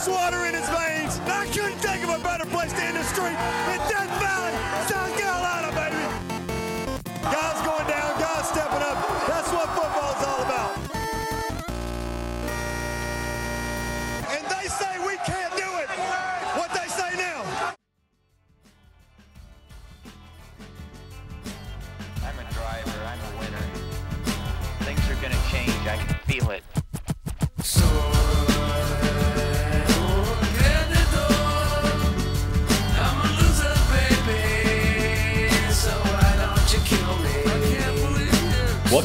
ice water in his veins. I couldn't think of a better place to end the street than Death Valley, South Carolina,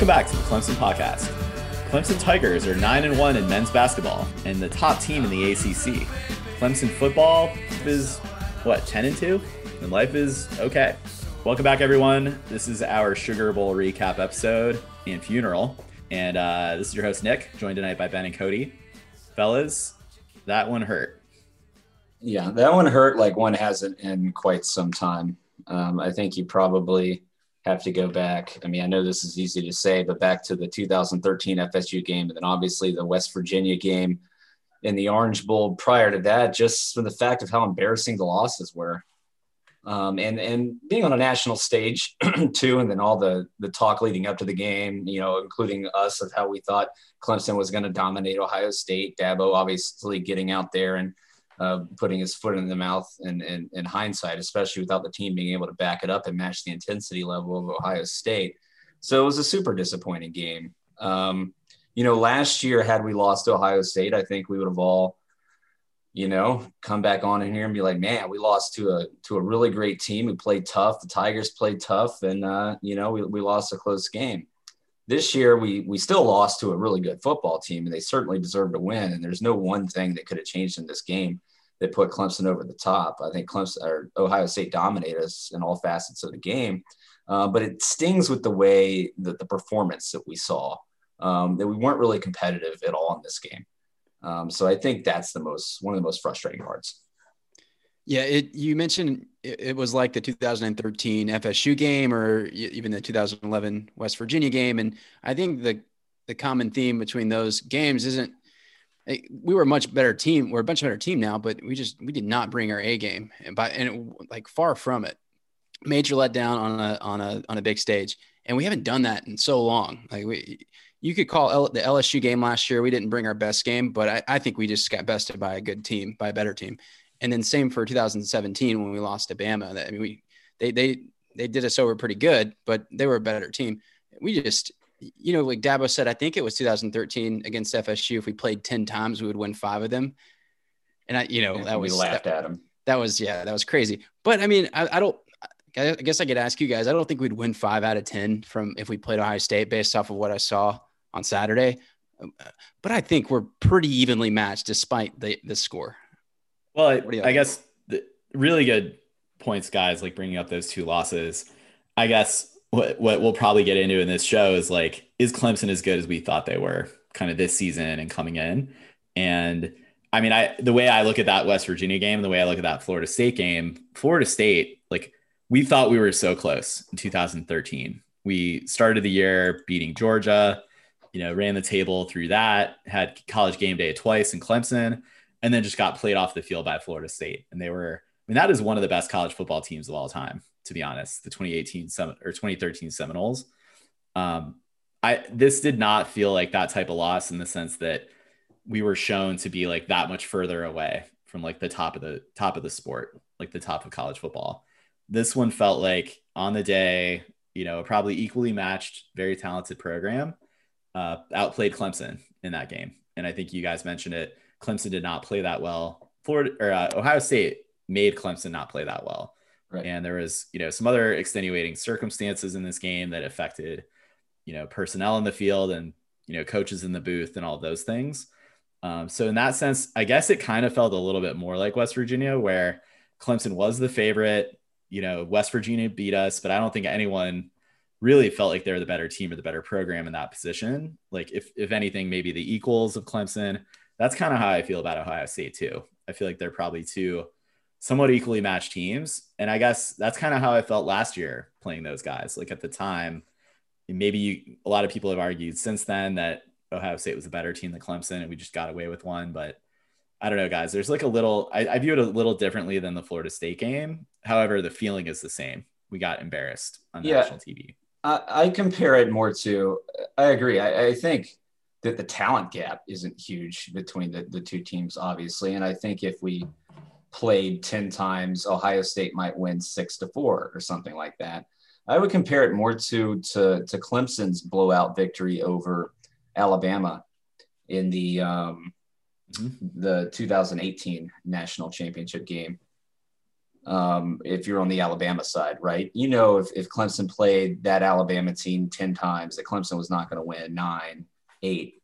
Welcome back to the Clemson podcast. Clemson Tigers are 9 and 1 in men's basketball and the top team in the ACC. Clemson football is what, 10 and 2? And life is okay. Welcome back everyone. This is our Sugar Bowl recap episode and funeral. And uh, this is your host Nick, joined tonight by Ben and Cody. Fellas, that one hurt. Yeah, that one hurt like one hasn't in quite some time. Um, I think you probably have to go back. I mean, I know this is easy to say, but back to the 2013 FSU game, and then obviously the West Virginia game in the Orange Bowl prior to that, just from the fact of how embarrassing the losses were. Um, and and being on a national stage too, and then all the the talk leading up to the game, you know, including us of how we thought Clemson was going to dominate Ohio State. Dabo obviously getting out there and uh, putting his foot in the mouth in, in, in, hindsight, especially without the team being able to back it up and match the intensity level of Ohio State. So it was a super disappointing game. Um, you know, last year, had we lost Ohio State, I think we would have all, you know, come back on in here and be like, man, we lost to a to a really great team who played tough. The Tigers played tough, and uh, you know, we, we lost a close game. This year, we we still lost to a really good football team, and they certainly deserve to win. And there's no one thing that could have changed in this game that put Clemson over the top. I think Clemson or Ohio State dominated us in all facets of the game, uh, but it stings with the way that the performance that we saw um, that we weren't really competitive at all in this game. Um, so I think that's the most one of the most frustrating parts. Yeah, it. You mentioned it, it, was like the 2013 FSU game, or even the 2011 West Virginia game, and I think the the common theme between those games isn't we were a much better team. We're a much better team now, but we just we did not bring our A game, and by and it, like far from it. Major letdown on a on a on a big stage, and we haven't done that in so long. Like we, you could call L, the LSU game last year. We didn't bring our best game, but I, I think we just got bested by a good team, by a better team. And then same for 2017 when we lost to Bama. That I mean, we they they they did us over pretty good, but they were a better team. We just you know, like Dabo said, I think it was 2013 against FSU. If we played 10 times, we would win five of them. And I, you know, that was laughed that, at him. That was, yeah, that was crazy. But I mean, I, I don't, I guess I could ask you guys. I don't think we'd win five out of 10 from if we played Ohio State based off of what I saw on Saturday. Um, uh, but I think we're pretty evenly matched despite the, the score. Well, I, I guess the really good points, guys, like bringing up those two losses. I guess what what we'll probably get into in this show is like is Clemson as good as we thought they were kind of this season and coming in? And I mean I the way I look at that West Virginia game the way I look at that Florida State game Florida State like we thought we were so close in 2013 we started the year beating Georgia you know ran the table through that had college game day twice in Clemson and then just got played off the field by Florida State. And they were I mean that is one of the best college football teams of all time to be honest, the 2018 Sem- or 2013 Seminoles. Um, I this did not feel like that type of loss in the sense that we were shown to be like that much further away from like the top of the top of the sport, like the top of college football. This one felt like on the day, you know, probably equally matched, very talented program, uh, outplayed Clemson in that game. And I think you guys mentioned it. Clemson did not play that well. Florida or uh, Ohio State made Clemson not play that well. Right. And there was, you know, some other extenuating circumstances in this game that affected, you know, personnel in the field and, you know, coaches in the booth and all those things. Um, so in that sense, I guess it kind of felt a little bit more like West Virginia, where Clemson was the favorite. You know, West Virginia beat us, but I don't think anyone really felt like they're the better team or the better program in that position. Like if if anything, maybe the equals of Clemson. That's kind of how I feel about Ohio State too. I feel like they're probably two somewhat equally matched teams. And I guess that's kind of how I felt last year playing those guys. Like at the time, maybe you, a lot of people have argued since then that Ohio State was a better team than Clemson and we just got away with one. But I don't know, guys. There's like a little. I, I view it a little differently than the Florida State game. However, the feeling is the same. We got embarrassed on yeah, national TV. I, I, compare it more to. I agree. I, I think that the talent gap isn't huge between the, the two teams, obviously. And I think if we played 10 times, Ohio State might win six to four or something like that. I would compare it more to, to, to Clemson's blowout victory over Alabama in the, um, mm-hmm. the 2018 national championship game. Um, if you're on the Alabama side, right? You know, if, if Clemson played that Alabama team 10 times, that Clemson was not going to win nine, eight,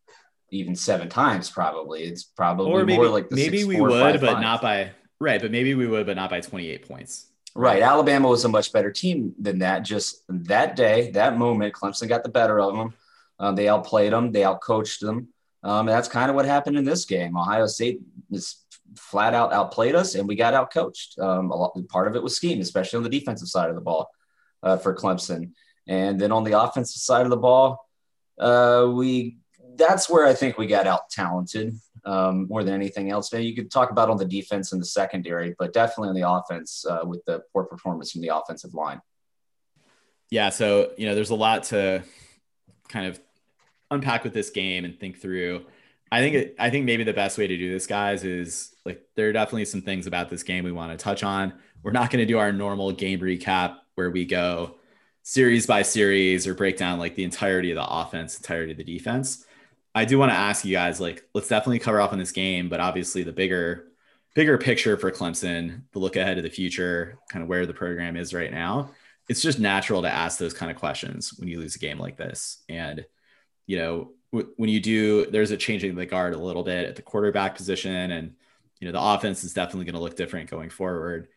even seven times. Probably it's probably or maybe, more like maybe six, we four, would, five, but five. not by right. But maybe we would, but not by 28 points. Right. Alabama was a much better team than that. Just that day, that moment, Clemson got the better of them. Um, they outplayed them. They outcoached them. Um, and that's kind of what happened in this game. Ohio State is flat out outplayed us, and we got outcoached. Um, a lot, part of it was scheme, especially on the defensive side of the ball uh, for Clemson. And then on the offensive side of the ball, uh, we that's where I think we got out talented um, more than anything else. Now you could talk about on the defense and the secondary, but definitely on the offense uh, with the poor performance from the offensive line. Yeah, so you know, there's a lot to kind of unpack with this game and think through. I think it, I think maybe the best way to do this, guys, is like there are definitely some things about this game we want to touch on. We're not going to do our normal game recap where we go series by series or break down like the entirety of the offense, entirety of the defense. I do want to ask you guys, like, let's definitely cover off on this game, but obviously the bigger, bigger picture for Clemson, the look ahead to the future, kind of where the program is right now. It's just natural to ask those kind of questions when you lose a game like this. And, you know, w- when you do, there's a changing the guard a little bit at the quarterback position. And, you know, the offense is definitely going to look different going forward.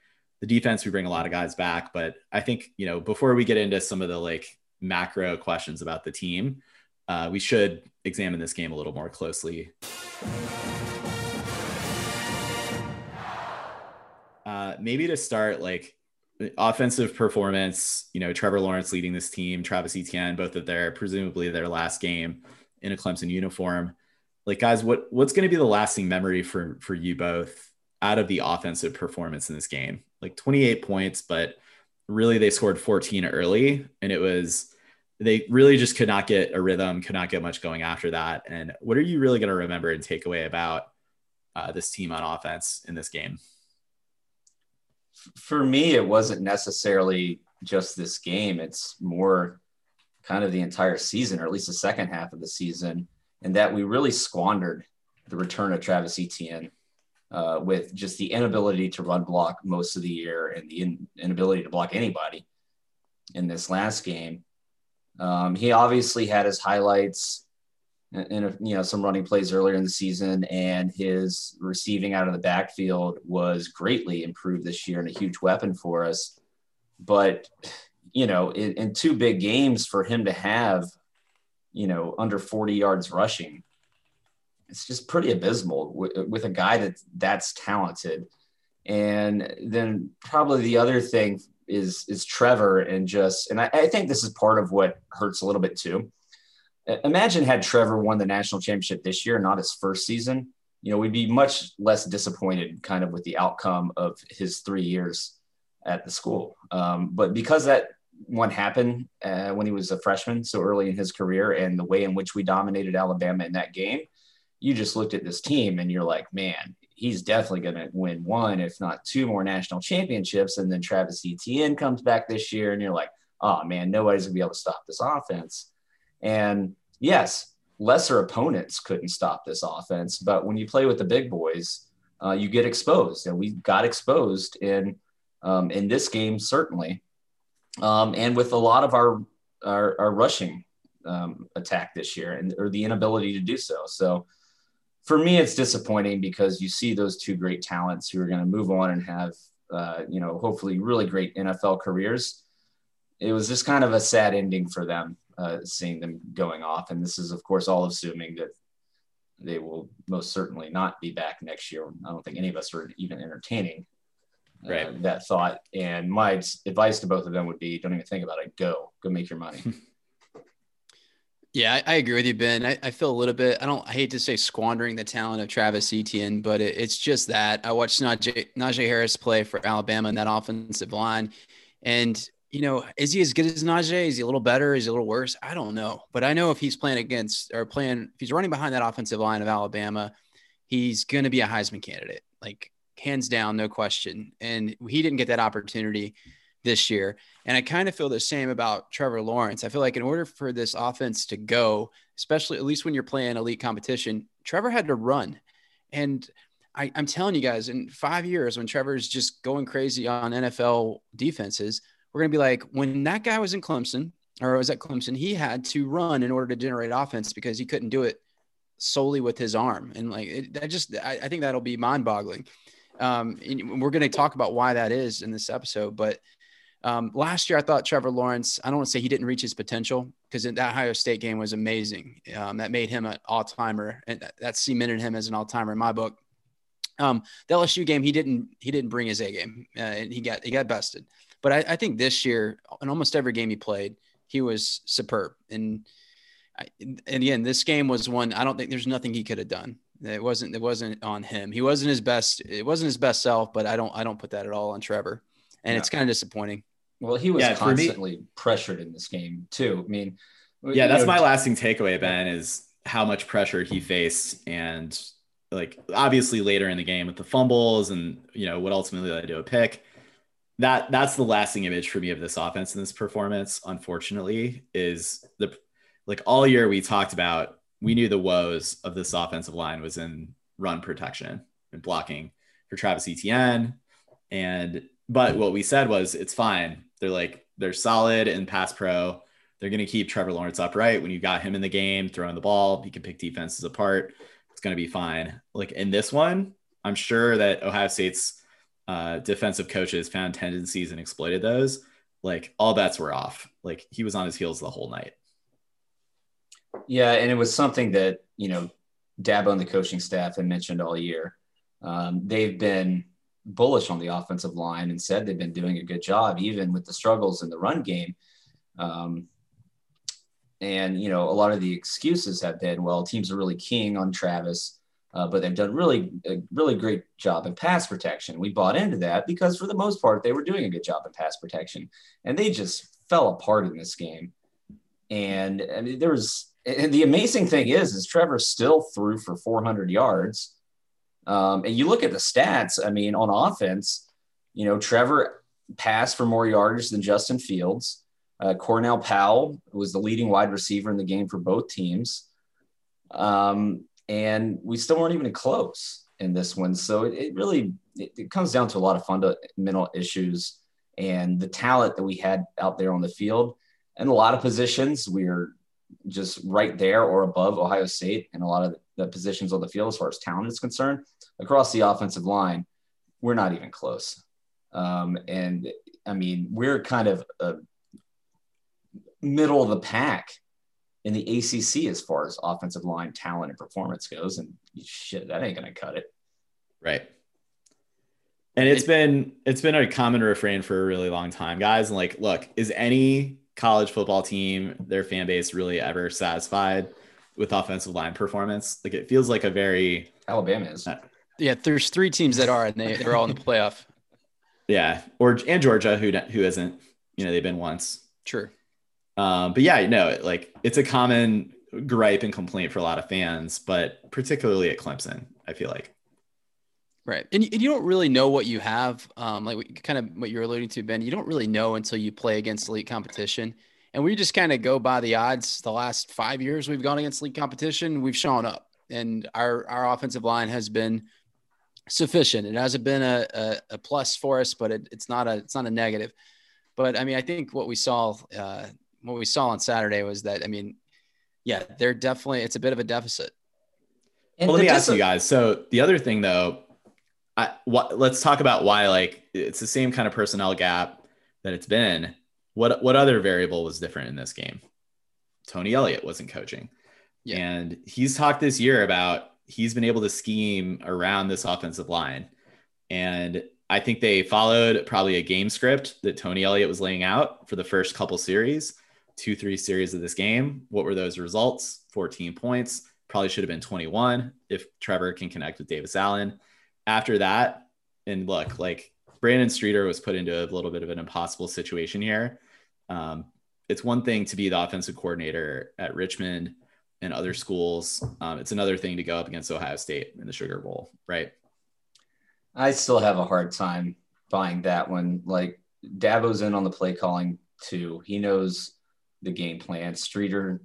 The defense, we bring a lot of guys back. But I think, you know, before we get into some of the like macro questions about the team, uh, we should examine this game a little more closely. Uh, maybe to start, like offensive performance, you know, Trevor Lawrence leading this team, Travis Etienne, both of their presumably their last game in a Clemson uniform. Like, guys, what what's going to be the lasting memory for for you both out of the offensive performance in this game? Like 28 points, but really they scored 14 early, and it was they really just could not get a rhythm, could not get much going after that. And what are you really going to remember and take away about uh, this team on offense in this game? For me, it wasn't necessarily just this game. It's more kind of the entire season, or at least the second half of the season, and that we really squandered the return of Travis Etienne uh, with just the inability to run block most of the year and the in, inability to block anybody in this last game. Um, he obviously had his highlights in a, you know some running plays earlier in the season, and his receiving out of the backfield was greatly improved this year and a huge weapon for us. But you know, in, in two big games for him to have, you know, under 40 yards rushing, it's just pretty abysmal with, with a guy that that's talented. And then probably the other thing is is Trevor and just and I, I, think this is part of what hurts a little bit too. Imagine had Trevor won the national championship this year, not his first season. You know, we'd be much less disappointed kind of with the outcome of his three years at the school. Um, but because that one happened uh, when he was a freshman so early in his career and the way in which we dominated Alabama in that game, you just looked at this team and you're like, man, he's definitely going to win one, if not two more national championships. And then Travis Etienne comes back this year, and you're like, oh man, nobody's going to be able to stop this offense. And yes, lesser opponents couldn't stop this offense, but when you play with the big boys, uh, you get exposed, and we got exposed in um, in this game certainly, um, and with a lot of our our, our rushing um, attack this year, and or the inability to do so. So for me, it's disappointing because you see those two great talents who are going to move on and have, uh, you know, hopefully really great NFL careers. It was just kind of a sad ending for them, uh, seeing them going off. And this is, of course, all assuming that they will most certainly not be back next year. I don't think any of us are even entertaining uh, right. that thought. And my advice to both of them would be don't even think about it. Go, go make your money. Yeah, I, I, agree with you, Ben. I, I, feel a little bit. I don't. I hate to say squandering the talent of Travis Etienne, but it, it's just that I watched Najee, Najee Harris play for Alabama in that offensive line, and you know, is he as good as Najee? Is he a little better? Is he a little worse? I don't know, but I know if he's playing against or playing, if he's running behind that offensive line of Alabama, he's going to be a Heisman candidate, like hands down, no question. And he didn't get that opportunity this year. And I kind of feel the same about Trevor Lawrence. I feel like in order for this offense to go, especially at least when you're playing elite competition, Trevor had to run. And I, am telling you guys, in five years, when Trevor's just going crazy on NFL defenses, we're going to be like, when that guy was in Clemson or was at Clemson, he had to run in order to generate offense because he couldn't do it solely with his arm. And like, it, that just, I, I think that'll be mind boggling. Um, we're going to talk about why that is in this episode, but um, last year, I thought Trevor Lawrence, I don't want to say he didn't reach his potential because that Ohio State game was amazing. Um, that made him an all timer and that cemented him as an all timer in my book. Um, the LSU game, he didn't, he didn't bring his A game uh, and he got, he got busted. But I, I, think this year, in almost every game he played, he was superb. And, I, and again, this game was one, I don't think there's nothing he could have done. It wasn't, it wasn't on him. He wasn't his best. It wasn't his best self, but I don't, I don't put that at all on Trevor. And yeah. it's kind of disappointing. Well, he was yeah, constantly me, pressured in this game too. I mean, yeah, that's know, my lasting takeaway, Ben, is how much pressure he faced, and like obviously later in the game with the fumbles and you know what ultimately led to a pick. That that's the lasting image for me of this offense and this performance. Unfortunately, is the like all year we talked about. We knew the woes of this offensive line was in run protection and blocking for Travis Etienne, and but what we said was it's fine. They're like they're solid and pass pro. They're going to keep Trevor Lawrence upright when you got him in the game, throwing the ball. He can pick defenses apart. It's going to be fine. Like in this one, I'm sure that Ohio State's uh, defensive coaches found tendencies and exploited those. Like all bets were off. Like he was on his heels the whole night. Yeah, and it was something that you know Dabo and the coaching staff had mentioned all year. Um, they've been bullish on the offensive line and said they've been doing a good job, even with the struggles in the run game. Um, and you know, a lot of the excuses have been, well, teams are really keying on Travis, uh, but they've done really, a really great job in pass protection. We bought into that because for the most part, they were doing a good job in pass protection, and they just fell apart in this game. And I mean, there was, and the amazing thing is, is Trevor still threw for 400 yards um, and you look at the stats, I mean, on offense, you know, Trevor passed for more yardage than Justin Fields. Uh, Cornell Powell was the leading wide receiver in the game for both teams. Um, and we still weren't even close in this one. So it, it really it, it, comes down to a lot of fundamental issues and the talent that we had out there on the field. And a lot of positions, we're just right there or above Ohio State in a lot of the positions on the field as far as talent is concerned. Across the offensive line, we're not even close. Um, and I mean, we're kind of a middle of the pack in the ACC as far as offensive line talent and performance goes. And shit, that ain't going to cut it. Right. And it's been it's been a common refrain for a really long time, guys. And like, look, is any college football team, their fan base really ever satisfied with offensive line performance. Like it feels like a very Alabama is. Uh, yeah, there's three teams that are, and they they're all in the playoff. Yeah, or and Georgia, who who isn't. You know, they've been once. True. Um, but yeah, no, like it's a common gripe and complaint for a lot of fans, but particularly at Clemson, I feel like. Right. And, and you don't really know what you have. Um, like kind of what you're alluding to, Ben, you don't really know until you play against elite competition. And we just kind of go by the odds. The last five years we've gone against league competition, we've shown up, and our our offensive line has been sufficient. It hasn't been a, a, a plus for us, but it, it's not a it's not a negative. But I mean, I think what we saw uh, what we saw on Saturday was that I mean, yeah, they're definitely it's a bit of a deficit. And well, let me ask you guys. So the other thing, though, I, what, let's talk about why like it's the same kind of personnel gap that it's been what what other variable was different in this game? Tony Elliott wasn't coaching. Yeah. And he's talked this year about he's been able to scheme around this offensive line. And I think they followed probably a game script that Tony Elliott was laying out for the first couple series. two, three series of this game. What were those results? 14 points. Probably should have been 21 if Trevor can connect with Davis Allen. After that, and look, like Brandon Streeter was put into a little bit of an impossible situation here. Um, it's one thing to be the offensive coordinator at Richmond and other schools. Um, it's another thing to go up against Ohio State in the Sugar Bowl, right? I still have a hard time buying that one. Like Dabo's in on the play calling too. He knows the game plan. Streeter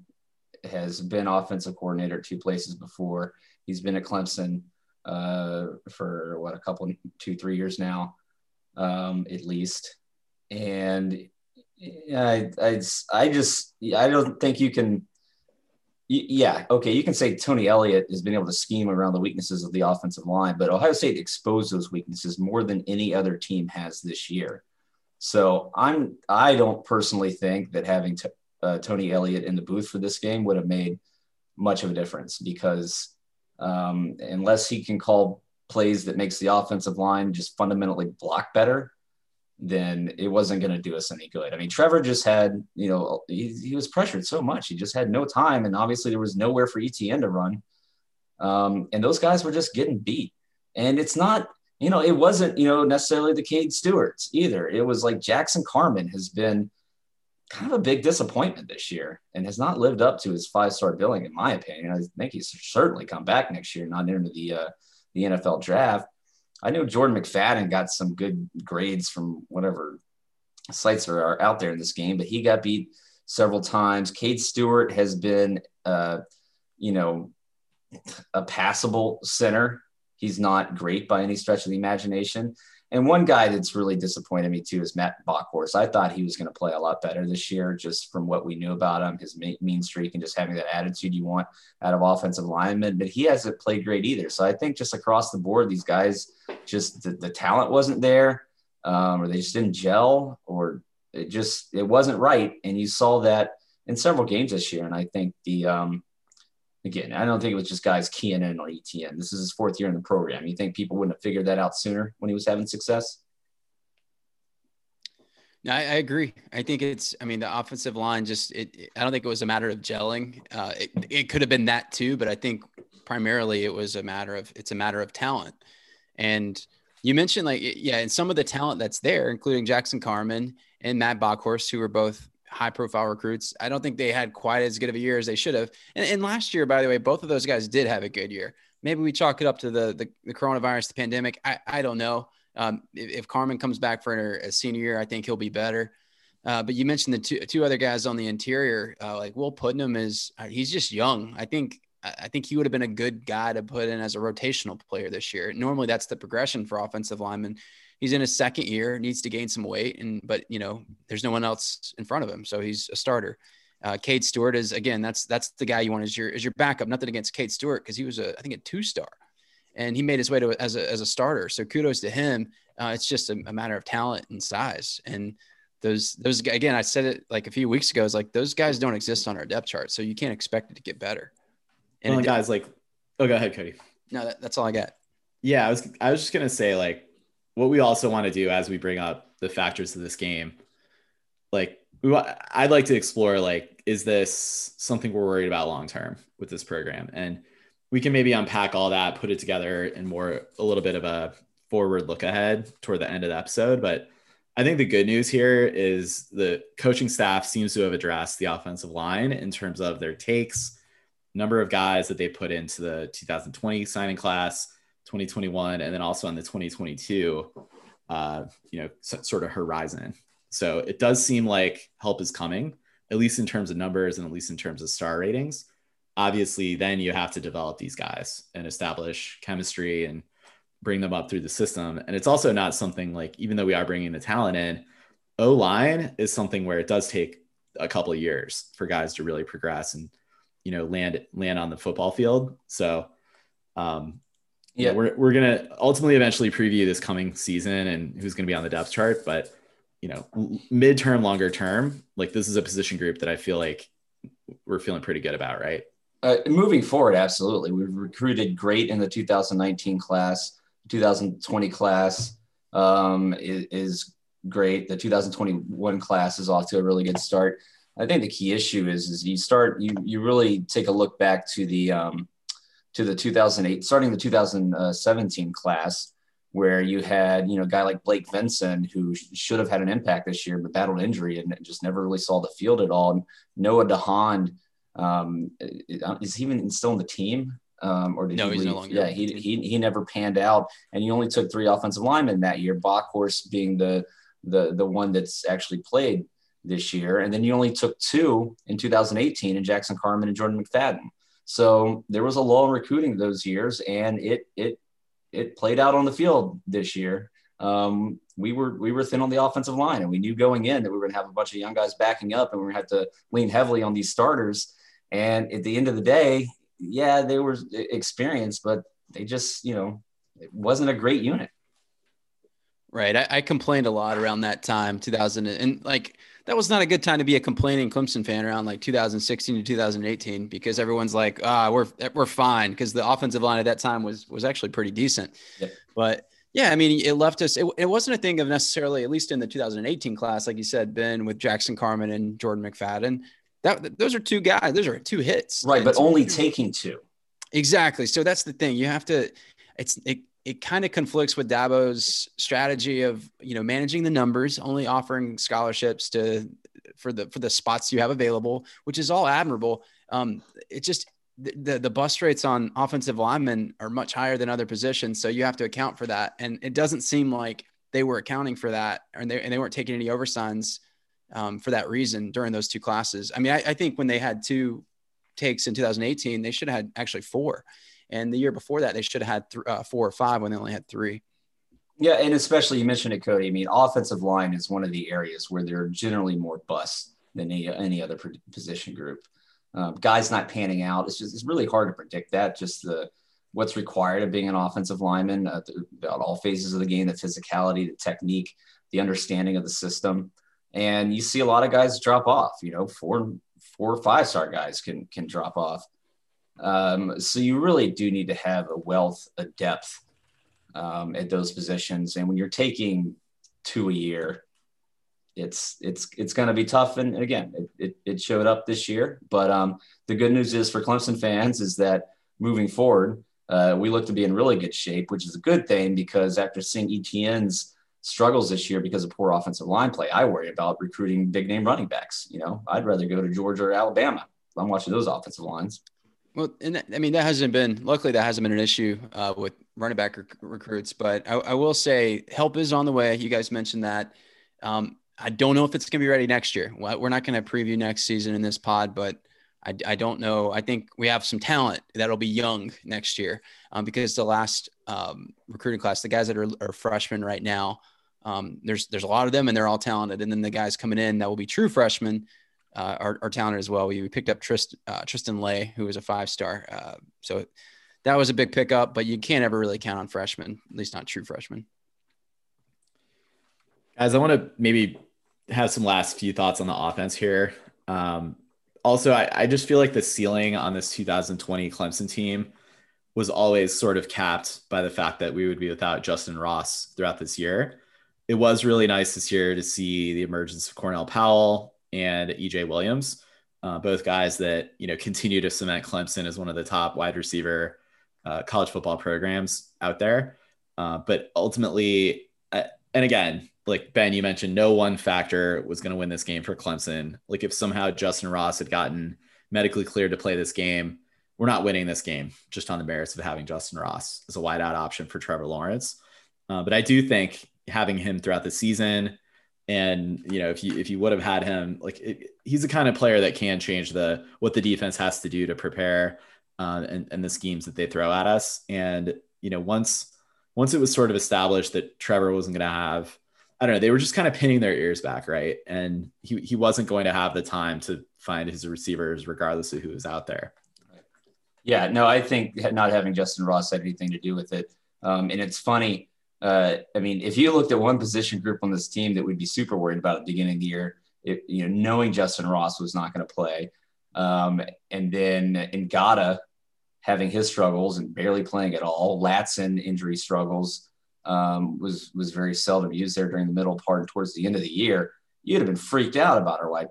has been offensive coordinator at two places before. He's been at Clemson uh, for what a couple, two, three years now, um, at least. And I, I, I just, I don't think you can. Yeah, okay, you can say Tony Elliott has been able to scheme around the weaknesses of the offensive line, but Ohio State exposed those weaknesses more than any other team has this year. So I'm, I don't personally think that having t- uh, Tony Elliott in the booth for this game would have made much of a difference because um, unless he can call plays that makes the offensive line just fundamentally block better, then it wasn't going to do us any good. I mean, Trevor just had, you know, he, he, was pressured so much. He just had no time. And obviously, there was nowhere for ETN to run. Um, and those guys were just getting beat. And it's not, you know, it wasn't, you know, necessarily the Cade Stewarts either. It was like Jackson Carman has been kind of a big disappointment this year and has not lived up to his five star billing, in my opinion. I think he's certainly come back next year, not into the, uh, the NFL draft. I know Jordan McFadden got some good grades from whatever sites are, are out there in this game, but he got beat several times. Cade Stewart has been, uh, you know, a passable center. He's not great by any stretch of the imagination. And one guy that's really disappointed me too is Matt Bockhorst. I thought he was going to play a lot better this year, just from what we knew about him, his mean streak, and just having that attitude you want out of offensive linemen. But he hasn't played great either. So I think just across the board, these guys just the, the talent wasn't there, um, or they just didn't gel, or it just it wasn't right. And you saw that in several games this year. And I think the um, again, I don't think it was just guys keying in on ETN. This is his fourth year in the program. You think people wouldn't have figured that out sooner when he was having success? No, I, I agree. I think it's, I mean, the offensive line just, it, it, I don't think it was a matter of gelling. Uh, it, it could have been that too, but I think primarily it was a matter of, it's a matter of talent. And you mentioned like, yeah, and some of the talent that's there, including Jackson Carman and Matt Bockhorst, who were both high profile recruits. I don't think they had quite as good of a year as they should have. And, and, last year, by the way, both of those guys did have a good year. Maybe we chalk it up to the the, the coronavirus, the pandemic. I, I don't know. Um, if, if, Carman comes back for a, senior year, I think he'll be better. Uh, but you mentioned the two two other guys on the interior, uh, like Will Putnam is uh, he's just young. I think I think he would have been a good guy to put in as a rotational player this year. Normally, that's the progression for offensive linemen he's in his second year, needs to gain some weight, and but you know, there's no one else in front of him, so he's a starter. Uh, Cade Stewart is again, that's that's the guy you want as your as your backup. Nothing against Cade Stewart because he was a I think a two star, and he made his way to as a as a starter. So kudos to him. Uh, it's just a, a, matter of talent and size. And those those again, I said it like a few weeks ago. It's like those guys don't exist on our depth chart, so you can't expect it to get better. And well, guys, like, oh, go ahead, Cody. No, that, that's all I got. Yeah, I was I was just gonna say like what we also want to do as we bring up the factors of this game, like we I'd like to explore like is this something we're worried about long term with this program, and we can maybe unpack all that, put it together in more a little bit of a forward look ahead toward the end of the episode, but. I think the good news here is the coaching staff seems to have addressed the offensive line in terms of their takes, number of guys that they put into the 2020 signing class, 2021 and then also on the 2022 uh, you know sort of horizon. So it does seem like help is coming at least in terms of numbers and at least in terms of star ratings. Obviously then you have to develop these guys and establish chemistry and bring them up through the system. And it's also not something like even though we are bringing the talent in o line is something where it does take a couple of years for guys to really progress and you know land land on the football field. So um, yeah, we're we're gonna ultimately eventually preview this coming season and who's gonna be on the depth chart, but you know, midterm, longer term, like this is a position group that I feel like we're feeling pretty good about, right? Uh, moving forward, absolutely. We've recruited great in the 2019 class. 2020 class um, is, is, great. The 2021 class is off to a really good start. I think the key issue is is you start you you really take a look back to the um, to the 2008 starting the 2017 class where you had you know a guy like Blake Vinson who should have had an impact this year but battled injury and just never really saw the field at all and Noah DeHond um, is he even still in the team um, or did no, he he's leave? no longer. Yeah, he, he he never panned out, and you only took three offensive linemen that year. Bockhorst being the the the one that's actually played this year, and then you only took two in 2018 in Jackson Carman and Jordan McFadden. So there was a lull in recruiting those years, and it it it played out on the field this year. Um, we were we were thin on the offensive line, and we knew going in that we were going to have a bunch of young guys backing up, and we going to to lean heavily on these starters. And at the end of the day, yeah, they were experienced, but they just, you know, it wasn't a great unit. Right. I, I, complained a lot around that time, 2000, and like that was not a good time to be a complaining Clemson fan around like 2016 to 2018 because everyone's like, ah, we're we're fine because the offensive line at that time was was actually pretty decent. But yeah, I mean, it left us. It, it wasn't a thing of necessarily, at least in the 2018 class, like you said, Ben with Jackson Carman and Jordan McFadden that those are two guys. Those are two hits. Right, but only taking two. Exactly. So that's the thing. You have to. It's it. It kind of conflicts with Dabo's strategy of you know managing the numbers, only offering scholarships to for the for the spots you have available, which is all admirable. Um, it just the, the bust rates on offensive linemen are much higher than other positions, so you have to account for that. And it doesn't seem like they were accounting for that, and they and they weren't taking any oversigns um, for that reason during those two classes. I mean, I, I think when they had two takes in 2018, they should have had actually four. And the year before that, they should have had th- uh, four or five when they only had three. Yeah, and especially you mentioned it, Cody. I mean, offensive line is one of the areas where they're generally more bust than any, any other position group. Um, guys not panning out. It's just it's really hard to predict that. Just the what's required of being an offensive lineman uh, about all phases of the game, the physicality, the technique, the understanding of the system and you see a lot of guys drop off. You know, four four or five star guys can can drop off. Um, so you really do need to have a wealth a depth um, at those positions, and when you're taking two a year, it's it's it's going to be tough. And again, it, it, it, showed up this year. But um, the good news is for Clemson fans is that moving forward, uh, we look to be in really good shape, which is a good thing because after seeing ETN's struggles this year because of poor offensive line play. I worry about recruiting big name running backs. You know, I'd rather go to Georgia or Alabama. I'm watching those offensive lines. Well, and that, I mean that hasn't been. Luckily, that hasn't been an issue uh, with running back rec- recruits. But I, I, will say, help is on the way. You guys mentioned that. Um, I don't know if it's going to be ready next year. We're not going to preview next season in this pod, but I, I, don't know. I think we have some talent that'll be young next year um, because the last um, recruiting class, the guys that are, are freshmen right now, um, there's there's a lot of them and they're all talented. And then the guys coming in that will be true freshmen uh, are, are talented as well. We, picked up Trist, uh, Tristan Leigh, who was a five star. Uh, so that was a big pickup, but you can't ever really count on freshmen, at least not true freshmen. Guys, I want to maybe have some last few thoughts on the offense here. Um, also, I, I just feel like the ceiling on this 2020 Clemson team was always sort of capped by the fact that we would be without Justin Ross throughout this year it was really nice this year to see the emergence of Cornell Powell and EJ Williams, uh, both guys that you know continue to cement Clemson as one of the top wide receiver uh, college football programs out there. Uh, but ultimately, uh, and again, like Ben, you mentioned, no one factor was going to win this game for Clemson. Like if somehow Justin Ross had gotten medically cleared to play this game, we're not winning this game just on the merits of having Justin Ross as a wideout option for Trevor Lawrence. Uh, but I do think having him throughout the season. And you know, if you if you would have had him, like it, he's the kind of player that can change the what the defense has to do to prepare uh, and, and the schemes that they throw at us. And you know, once once it was sort of established that Trevor wasn't going to have, I don't know, they were just kind of pinning their ears back, right? And he he wasn't going to have the time to find his receivers, regardless of who was out there. Yeah, no, I think not having Justin Ross had anything to do with it. Um, and it's funny uh, I mean, if you looked at one position group on this team that we'd be super worried about at the beginning of the year, it, you know, knowing Justin Ross was not going to play, um, and then Ngata having his struggles and barely playing at all, Ladson injury struggles um, was was very seldom used there during the middle part and towards the end of the year. you'd have been freaked out about our wide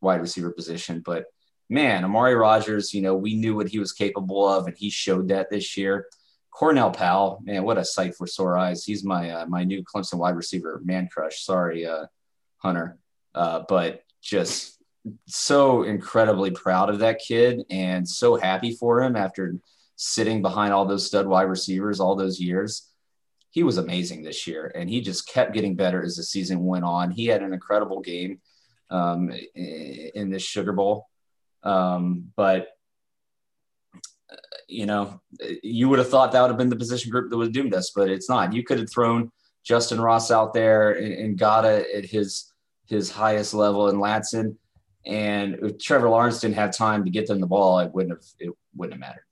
wide receiver position. But man, Amari Rodgers, you know, we knew what he was capable of, and he showed that this year. Cornell Powell, man, what a sight for sore eyes. He's my uh, my new Clemson wide receiver man crush. Sorry, uh, Hunter, uh, but just so incredibly proud of that kid and so happy for him after sitting behind all those stud wide receivers all those years. He was amazing this year, and he just kept getting better as the season went on. He had an incredible game um, in this Sugar Bowl, um, but you know, you would have thought that would have been the position group that would have doomed us, but it's not. You could have thrown Justin Ross out there and, and Ngata at his his highest level and Ladson. And if Trevor Lawrence didn't have time to get them the ball, it wouldn't have it wouldn't have mattered.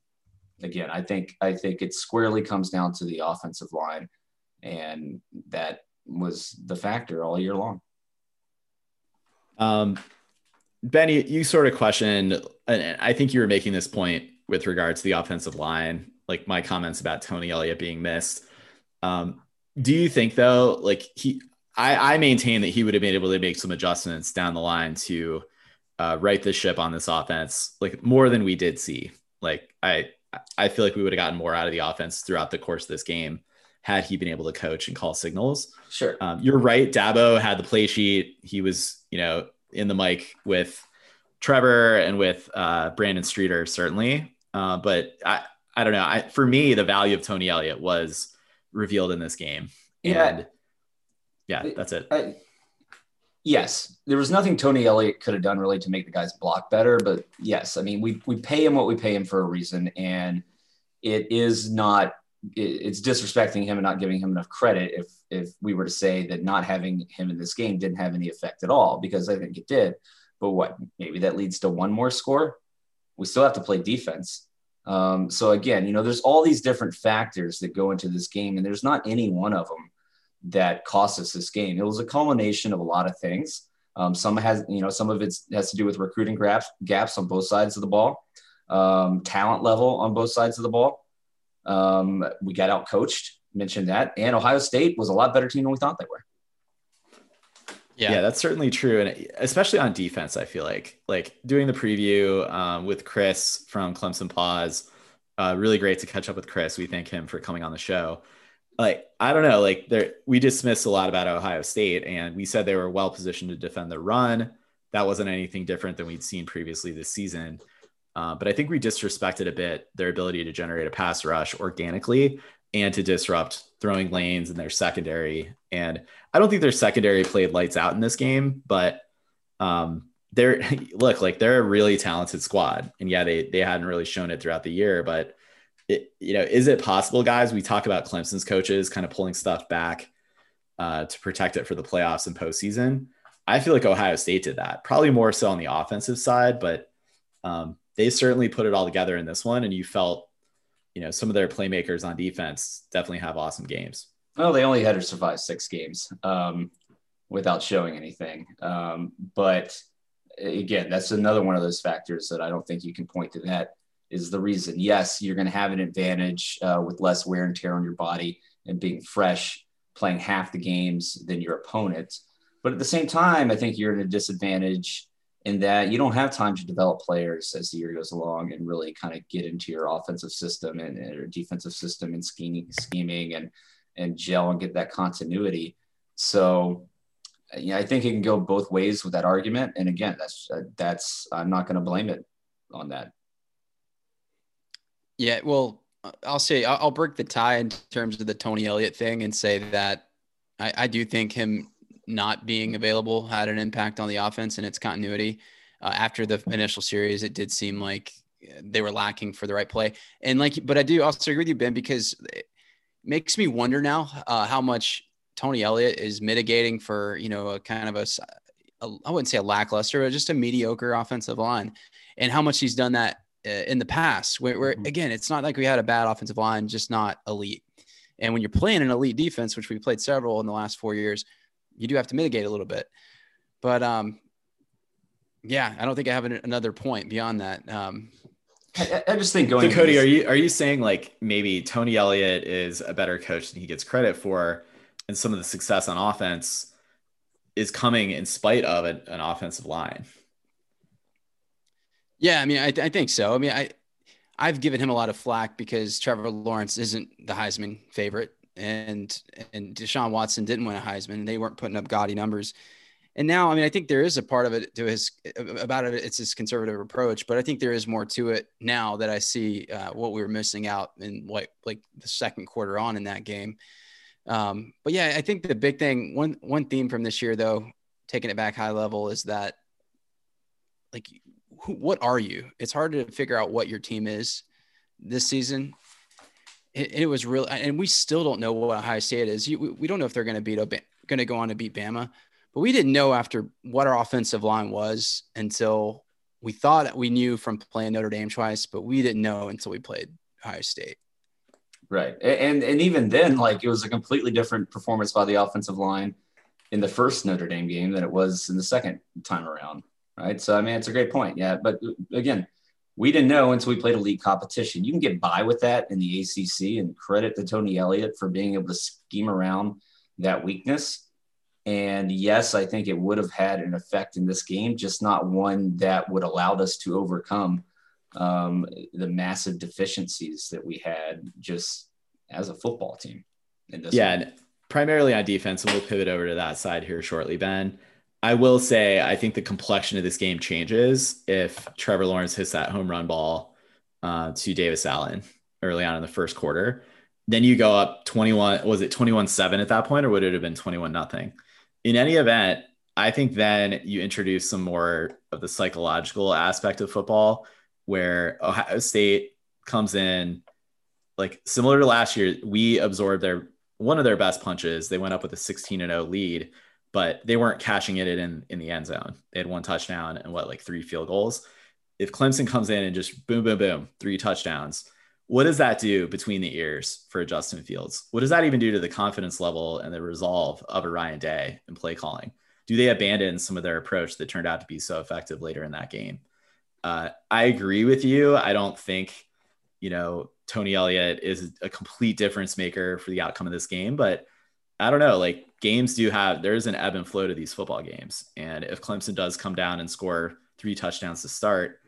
Again, I think I think it squarely comes down to the offensive line, and that was the factor all year long. Um, Benny, you sort of questioned, and I think you were making this point with regards to the offensive line, like my comments about Tony Elliott being missed. Um, do you think though, like he, I, I maintain that he would have been able to make some adjustments down the line to uh, right the ship on this offense, like more than we did see. Like I, I feel like we would have gotten more out of the offense throughout the course of this game had he been able to coach and call signals. Sure. Um, you're right. Dabo had the play sheet. He was, you know, in the mic with Trevor and with uh, Brandon Streeter, certainly. Uh, but I, I don't know. I, for me, the value of Tony Elliott was revealed in this game. Yeah. And yeah, that's it. I, yes, there was nothing Tony Elliott could have done really to make the guys block better. But yes, I mean, we, we pay him what we pay him for a reason. And it is not, it's disrespecting him and not giving him enough credit if, if we were to say that not having him in this game didn't have any effect at all, because I think it did. But what, maybe that leads to one more score? We still have to play defense um, so again, you know, there's all these different factors that go into this game, and there's not any one of them that cost us this game. It was a culmination of a lot of things. Um, some has, you know, some of it has to do with recruiting gaps, gaps on both sides of the ball, um, talent level on both sides of the ball. Um, we got out coached, mentioned that, and Ohio State was a lot better team than we thought they were. Yeah. yeah, that's certainly true, and especially on defense, I feel like like doing the preview um, with Chris from Clemson Pause. Uh, really great to catch up with Chris. We thank him for coming on the show. Like I don't know, like there we dismissed a lot about Ohio State, and we said they were well positioned to defend the run. That wasn't anything different than we'd seen previously this season. Uh, but I think we disrespected a bit their ability to generate a pass rush organically and to disrupt throwing lanes in their secondary. And I don't think their secondary played lights out in this game, but um, they're look like they're a really talented squad. And yeah, they they hadn't really shown it throughout the year, but it, you know, is it possible, guys? We talk about Clemson's coaches kind of pulling stuff back uh, to protect it for the playoffs and postseason. I feel like Ohio State did that, probably more so on the offensive side, but um, they certainly put it all together in this one. And you felt you know, some of their playmakers on defense definitely have awesome games. Well, they only had to survive six games um, without showing anything. Um, but again, that's another one of those factors that I don't think you can point to that is the reason. Yes, you're going to have an advantage uh, with less wear and tear on your body and being fresh, playing half the games than your opponent. But at the same time, I think you're at a disadvantage in that you don't have time to develop players as the year goes along and really kind of get into your offensive system and, and defensive system and scheming, scheming and and gel and get that continuity. So, yeah, I think it can go both ways with that argument. And again, that's uh, that's I'm not going to blame it on that. Yeah, well, I'll say I'll break the tie in terms of the Tony Elliott thing and say that I, I do think him not being available had an impact on the offense and its continuity. Uh, after the initial series, it did seem like they were lacking for the right play. And like, but I do also agree with you, Ben, because it makes me wonder now uh, how much Tony Elliott is mitigating for, you know, a kind of a, a, I wouldn't say a lackluster, but just a mediocre offensive line and how much he's done that uh, in the past where, where mm-hmm. again, it's not like we had a bad offensive line, just not elite. And when you're playing an elite defense, which we played several in the last four years, you do have to mitigate a little bit. But um, yeah, I don't think I have an, another point beyond that. Um, I, I just think going. So Cody, are you are you saying like maybe Tony Elliott is a better coach than he gets credit for, and some of the success on offense is coming in spite of an, an offensive line. Yeah, I mean, I, I think so. I mean, I I've given him a lot of flack because Trevor Lawrence isn't the Heisman favorite, and and Deshaun Watson didn't win a Heisman, and they weren't putting up gaudy numbers. And now, I mean, I think there is a part of it to his about it. It's his conservative approach, but I think there is more to it now that I see uh, what we were missing out in like like the second quarter on in that game. Um, but yeah, I think the big thing one one theme from this year, though, taking it back high level, is that like who, what are you? It's hard to figure out what your team is this season. It, it was real, and we still don't know what Ohio State is. We don't know if they're going to beat going to go on to beat Bama, but we didn't know after what our offensive line was until we thought we knew from playing Notre Dame twice, but we didn't know until we played Ohio State. Right, and and even then, like it was a completely different performance by the offensive line in the first Notre Dame game than it was in the second time around right? So I mean, it's a great point. Yeah, but uh, again, we didn't know until we played elite competition. You can get by with that in the ACC, and credit to Tony Elliott for being able to scheme around that weakness. And yes, I think it would have had an effect in this game, just not one that would allowed us to overcome um, the massive deficiencies that we had just as a football team. yeah, and primarily on defense, and we'll pivot over to that side here shortly, Ben. I will say, I think the complexion of this game changes if Trevor Lawrence hits that home run ball uh, to Davis Allen early on in the first quarter. Then you go up 21, was it 21 7 at that point, or would it have been 21 nothing? In any event, I think then you introduce some more of the psychological aspect of football where Ohio State comes in like similar to last year. We absorbed their one of their best punches. They went up with a 16 and 0 lead but they weren't cashing it in in the end zone. They had one touchdown and what like three field goals. If Clemson comes in and just boom, boom, boom, three touchdowns, what does that do between the ears for Justin Fields? What does that even do to the confidence level and the resolve of a Ryan Day in play calling? Do they abandon some of their approach that turned out to be so effective later in that game? Uh, I agree with you. I don't think, you know, Tony Elliott is a complete difference maker for the outcome of this game, but I don't know. Like games do have there's an ebb and flow to these football games, and if Clemson does come down and score three touchdowns to start,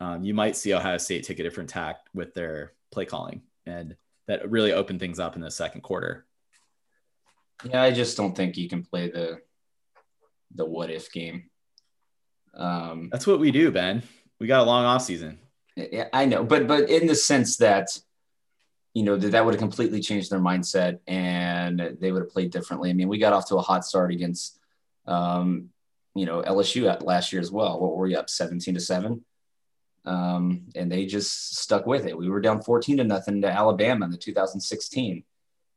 um, you might see Ohio State take a different tack with their play calling, and that really opened things up in the second quarter. Yeah, I just don't think you can play the the what if game. Um, That's what we do, Ben. We got a long off season. Yeah, I know, but but in the sense that you know, that, that would have completely changed their mindset and they would have played differently. I mean, we got off to a hot start against, um, you know, LSU at last year as well. What were we up 17 to seven? Um, and they just stuck with it. We were down 14 to nothing to Alabama in the 2016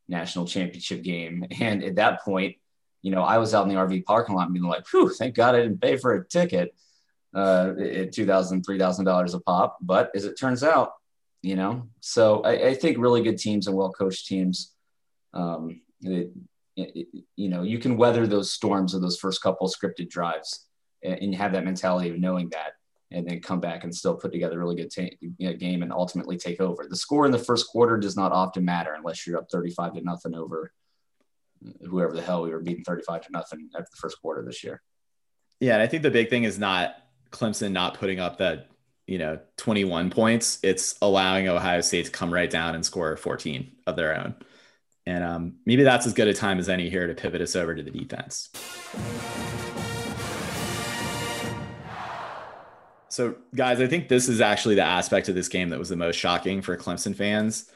national championship game. And at that point, you know, I was out in the RV parking lot being like, whew, thank God I didn't pay for a ticket uh, at $2,000, $3,000 a pop. But as it turns out, you know. So I, I think really good teams and well coached teams, um, it, it, you know, you can weather those storms of those first couple scripted drives and, and, have that mentality of knowing that, and then come back and still put together a really good you know, game and ultimately take over. The score in the first quarter does not often matter unless you're up 35 to nothing over whoever the hell we were beating 35 to nothing after the first quarter this year. Yeah, and I think the big thing is not Clemson not putting up that you know 21 points it's allowing ohio state to come right down and score 14 of their own. And um, maybe that's as good a time as any here to pivot us over to the defense. So guys i think this is actually the aspect of this game that was the most shocking for clemson fans.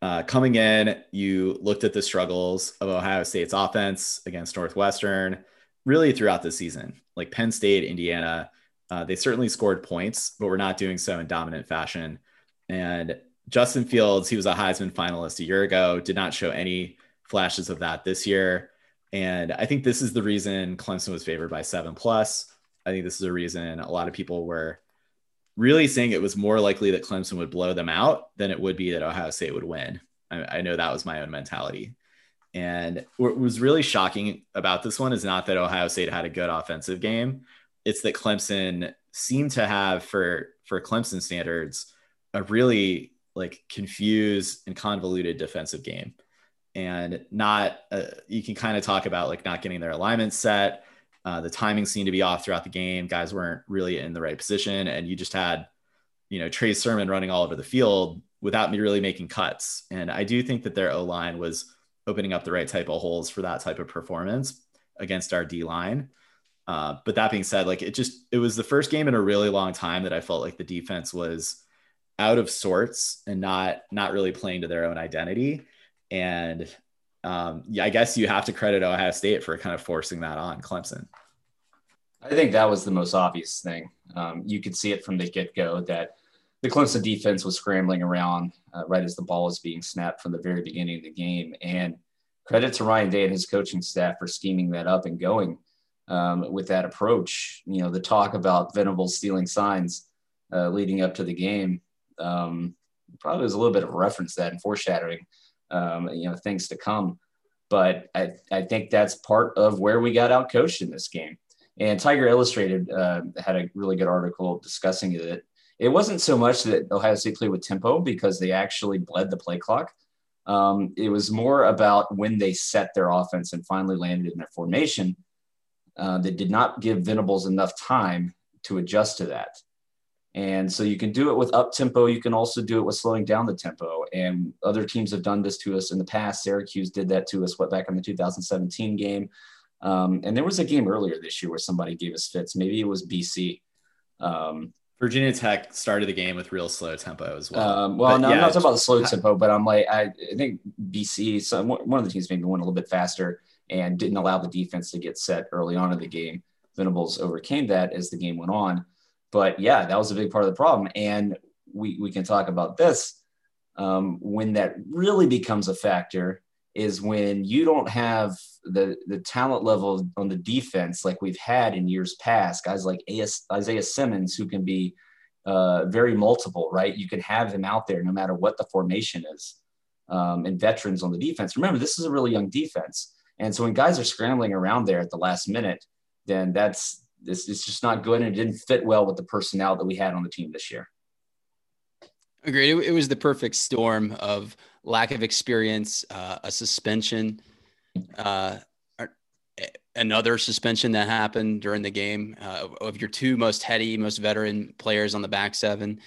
Uh, coming in you looked at the struggles of ohio state's offense against northwestern really throughout the season. Like penn state indiana uh, they certainly scored points, but were not doing so in dominant fashion. And Justin Fields, he was a Heisman finalist a year ago, did not show any flashes of that this year. And I think this is the reason Clemson was favored by seven plus. I think this is a reason a lot of people were really saying it was more likely that Clemson would blow them out than it would be that Ohio State would win. I, I know that was my own mentality. And what was really shocking about this one is not that Ohio State had a good offensive game, it's that Clemson seemed to have for for Clemson standards a really like confused and convoluted defensive game and not uh, you can kind of talk about like not getting their alignment set Uh, the timing seemed to be off throughout the game. Guys weren't really in the right position, and you just had, you know, Trey Sermon running all over the field without me really making cuts. And I do think that their O line was opening up the right type of holes for that type of performance against our D line. Uh, but that being said, like it just it was the first game in a really long time that I felt like the defense was out of sorts and not not really playing to their own identity. And um, yeah, I guess you have to credit Ohio State for kind of forcing that on Clemson. I think that was the most obvious thing. Um, you could see it from the get go that the Clemson defense was scrambling around uh, right as the ball was being snapped from the very beginning of the game. And credit to Ryan Day and his coaching staff for scheming that up and going um, with that approach. You know, the talk about Venables stealing signs uh, leading up to the game um, probably was a little bit of reference that and foreshadowing, um, you know, things to come. But I, I think that's part of where we got out coached in this game. And Tiger Illustrated uh, had a really good article discussing it. It wasn't so much that Ohio State played with tempo because they actually bled the play clock. Um, it was more about when they set their offense and finally landed in their formation uh, that did not give Venables enough time to adjust to that. And so you can do it with up tempo. You can also do it with slowing down the tempo. And other teams have done this to us in the past. Syracuse did that to us, what, back in the 2017 game. Um, and there was a game earlier this year where somebody gave us fits. Maybe it was BC. Um, Virginia Tech started the game with real slow tempo as well. Um, well, but no, yeah, I'm not talking about the slow tempo, but I'm like, I, I think BC, some, one of the teams maybe went a little bit faster and didn't allow the defense to get set early on in the game. Venables overcame that as the game went on. But yeah, that was a big part of the problem. And we, we can talk about this um, when that really becomes a factor is when you don't have the, the talent level on the defense like we've had in years past, guys like Isaiah Simmons, who can be uh, very multiple, right? You can have him out there no matter what the formation is. Um, and veterans on the defense. Remember, this is a really young defense. And so when guys are scrambling around there at the last minute, then that's this it's just not good and it didn't fit well with the personnel that we had on the team this year. Agreed. It, it was the perfect storm of lack of experience, uh, a suspension, uh, another suspension that happened during the game uh, of your two most heady, most veteran players on the back seven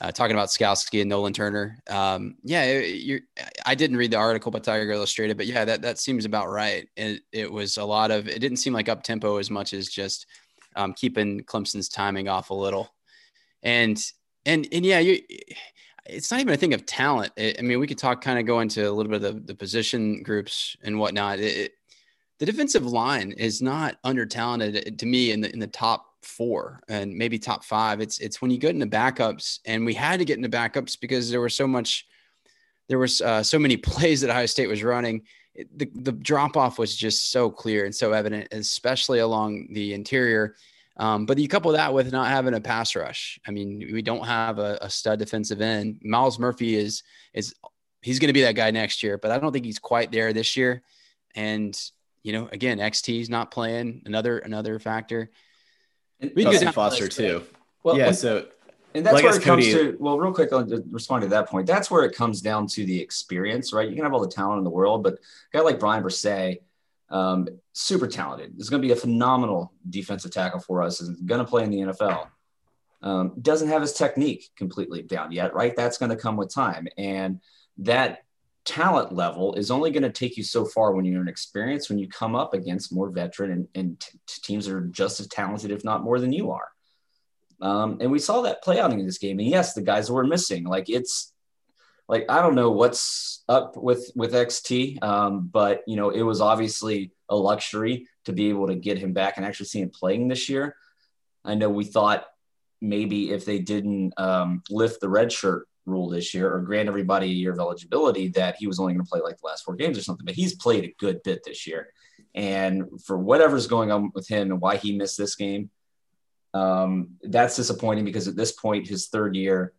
uh, talking about Skalski and Nolan Turner. Um, yeah, it, I didn't read the article by Tiger Illustrated, but yeah, that, that seems about right. It, it was a lot of, it didn't seem like up tempo as much as just um, keeping Clemson's timing off a little. And, and, and yeah, you, it's not even a thing of talent. It, I mean, we could talk kind of go into a little bit of the, the position groups and whatnot. It, the defensive line is not under talented to me in the, in the top four and maybe top five. It's it's when you get into backups, and we had to get into backups because there was so much, there was uh, so many plays that Ohio State was running. It, the the drop off was just so clear and so evident, especially along the interior. Um, but you couple that with not having a pass rush. I mean, we don't have a, a stud defensive end. Myles Murphy is is he's going to be that guy next year, but I don't think he's quite there this year. And you know, again, XT's not playing. Another another factor. We can Foster too. Well, yeah. so and that's well, where it comes to. Well, real quick, I'll respond to that point. That's where it comes down to the experience, right? You can have all the talent in the world, but a guy like Bryan Bresee, um, super talented. Is going to be a phenomenal defensive tackle for us. Is going to play in the NFL. Um, doesn't have his technique completely down yet, right? That's going to come with time, and that talent level is only going to take you so far when you're an experience when you come up against more veteran and, and t- teams that are just as talented if not more than you are. Um, and we saw that play out in this game and yes the guys were missing. Like it's like i don't know what's up with with xt um, but you know it was obviously a luxury to be able to get him back and actually see him playing this year. I know we thought maybe if they didn't um, lift the red shirt rule this year or grant everybody a year of eligibility that he was only going to play like the last four games or something. But he's played a good bit this year. And for whatever's going on with him and why he missed this game, um, that's disappointing because at this point, his third year,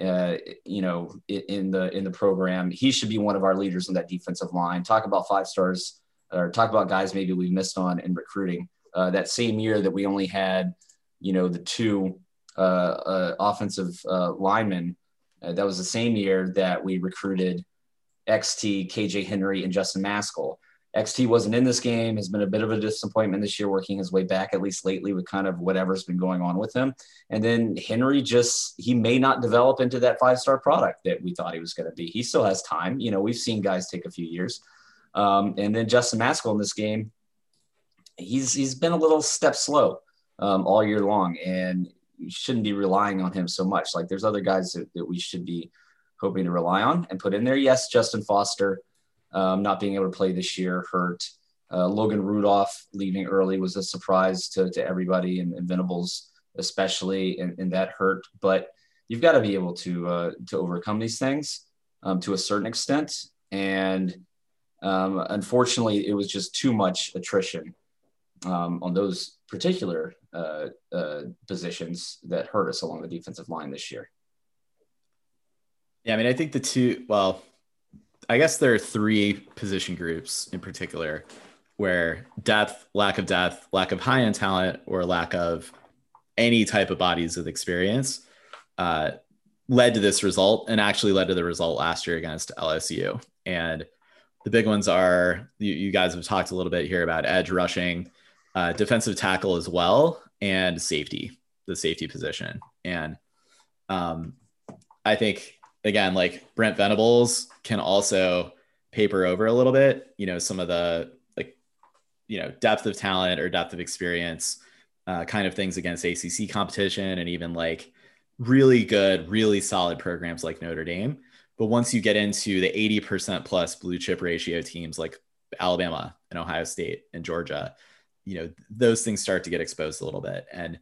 uh, you know, in the in the program, he should be one of our leaders on that defensive line. Talk about five stars, or talk about guys maybe we missed on in recruiting. Uh, that same year that we only had, you know, the two uh, uh offensive uh, linemen uh, that was the same year that we recruited XT, KJ Henry, and Justin Mascoll. XT wasn't in this game, has been a bit of a disappointment this year, working his way back, at least lately, with kind of whatever's been going on with him. And then Henry just, he may not develop into that five star product that we thought he was going to be. He still has time. You know, we've seen guys take a few years. Um, and then Justin Mascoll in this game, he's he's been a little step slow um, all year long, and shouldn't be relying on him so much. Like there's other guys that, that we should be hoping to rely on and put in there. Yes, Justin Foster um, not being able to play this year hurt. Uh, Logan Rudolph leaving early was a surprise to, to everybody and, and Venables especially, and, and, that hurt. But you've got to be able to uh, to overcome these things um, to a certain extent. And um, unfortunately, it was just too much attrition um, on those particular uh, uh, positions that hurt us along the defensive line this year. Yeah, I mean, I think the two, well, I guess there are three position groups in particular where depth, lack of depth, lack of high end talent, or lack of any type of bodies with experience uh, led to this result and actually led to the result last year against LSU. And the big ones are you, you guys have talked a little bit here about edge rushing, uh, defensive tackle as well, and safety, the safety position. And um, I think again, like Brent Venables can also paper over a little bit, you know, some of the like, you know, depth of talent or depth of experience uh, kind of things against ACC competition and even like really good, really solid programs like Notre Dame. But once you get into the 80% plus blue chip ratio teams like Alabama and Ohio State and Georgia, you know, those things start to get exposed a little bit. And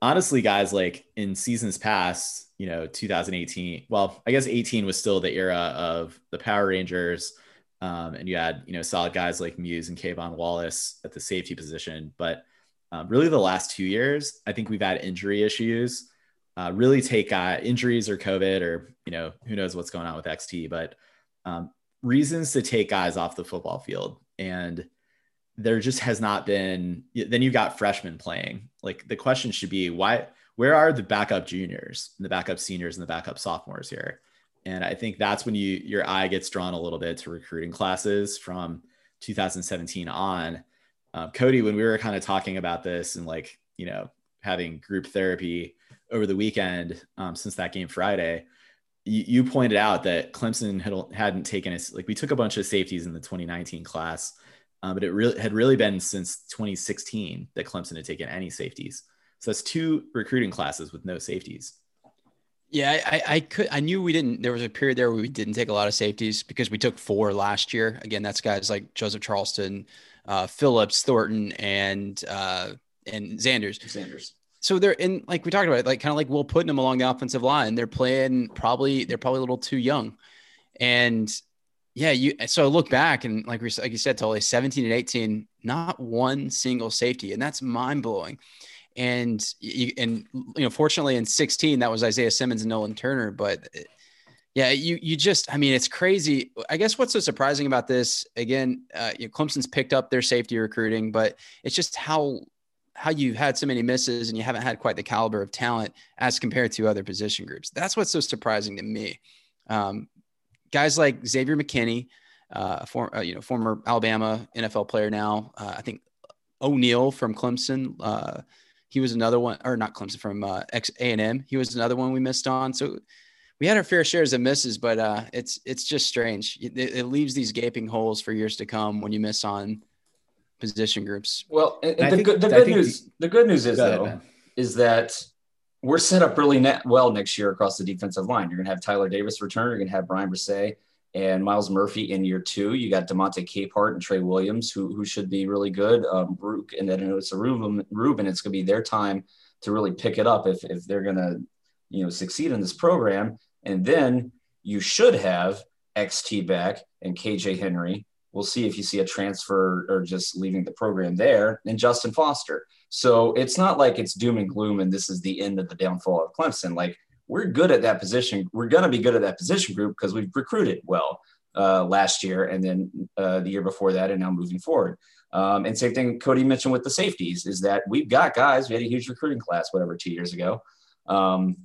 honestly, guys, like in seasons past, you know, 2018, well, I guess 18 was still the era of the Power Rangers. Um, and you had, you know, solid guys like Muse and K'Von Wallace at the safety position. But um, really, the last two years, I think we've had injury issues. Uh, really take uh, injuries or COVID or, you know, who knows what's going on with XT, but um, reasons to take guys off the football field. And there just has not been, then you've got freshmen playing. Like the question should be, why, where are the backup juniors and the backup seniors and the backup sophomores here? And I think that's when you your eye gets drawn a little bit to recruiting classes from 2017 on. Um, Cody, when we were kind of talking about this and like you know having group therapy over the weekend um, since that game Friday, you, you, pointed out that Clemson had, hadn't taken us like we took a bunch of safeties in the 2019 class, um, but it really had really been since 2016 that Clemson had taken any safeties. So that's two recruiting classes with no safeties. Yeah, I, I could. I knew we didn't. There was a period there where we didn't take a lot of safeties because we took four last year. Again, that's guys like Joseph Charleston, uh, Phillips, Thornton, and uh, and Zanders. Zanders. So they're in like we talked about, it, like kind of like Will putting them along the offensive line. They're playing probably they're probably a little too young, and yeah, you. So I look back and like we like you said, Tully, seventeen and eighteen, not one single safety, and that's mind blowing and you, and you know, fortunately in 16 that was Isaiah Simmons and Nolan Turner, but yeah, you you just I mean it's crazy. I guess what's so surprising about this again, uh, you know, Clemson's picked up their safety recruiting, but it's just how how you've had so many misses and you haven't had quite the caliber of talent as compared to other position groups. That's what's so surprising to me. Um, guys like Xavier McKinney, uh, for, uh, you know, former Alabama NFL player now. Uh, I think O'Neill from Clemson, uh, he was another one, or not Clemson from uh, X A and M. He was another one we missed on. So we had our fair shares of misses, but uh, it's it's just strange. It, it, leaves these gaping holes for years to come when you miss on position groups. Well, and, and the, think, good, the good news the, the, good news is though ahead, is that we're set up really well next year across the defensive line. You're going to have Tyler Davis return. You're going to have Bryan Bresee and Myles Murphy in year two. You got Demonte Capehart and Trey Williams, who, who should be really good. Um, and then it's a Ruben, Ruben. It's going to be their time to really pick it up if, if they're going to, you know, succeed in this program. And then you should have XT back and KJ Henry. We'll see if you see a transfer or just leaving the program there and Justin Foster. So it's not like it's doom and gloom and this is the end of the downfall of Clemson. Like we're good at that position. We're going to be good at that position group because we've recruited well uh, last year and then uh, the year before that, and now moving forward. Um, and same thing Cody mentioned with the safeties is that we've got guys. We had a huge recruiting class, whatever, two years ago. Um,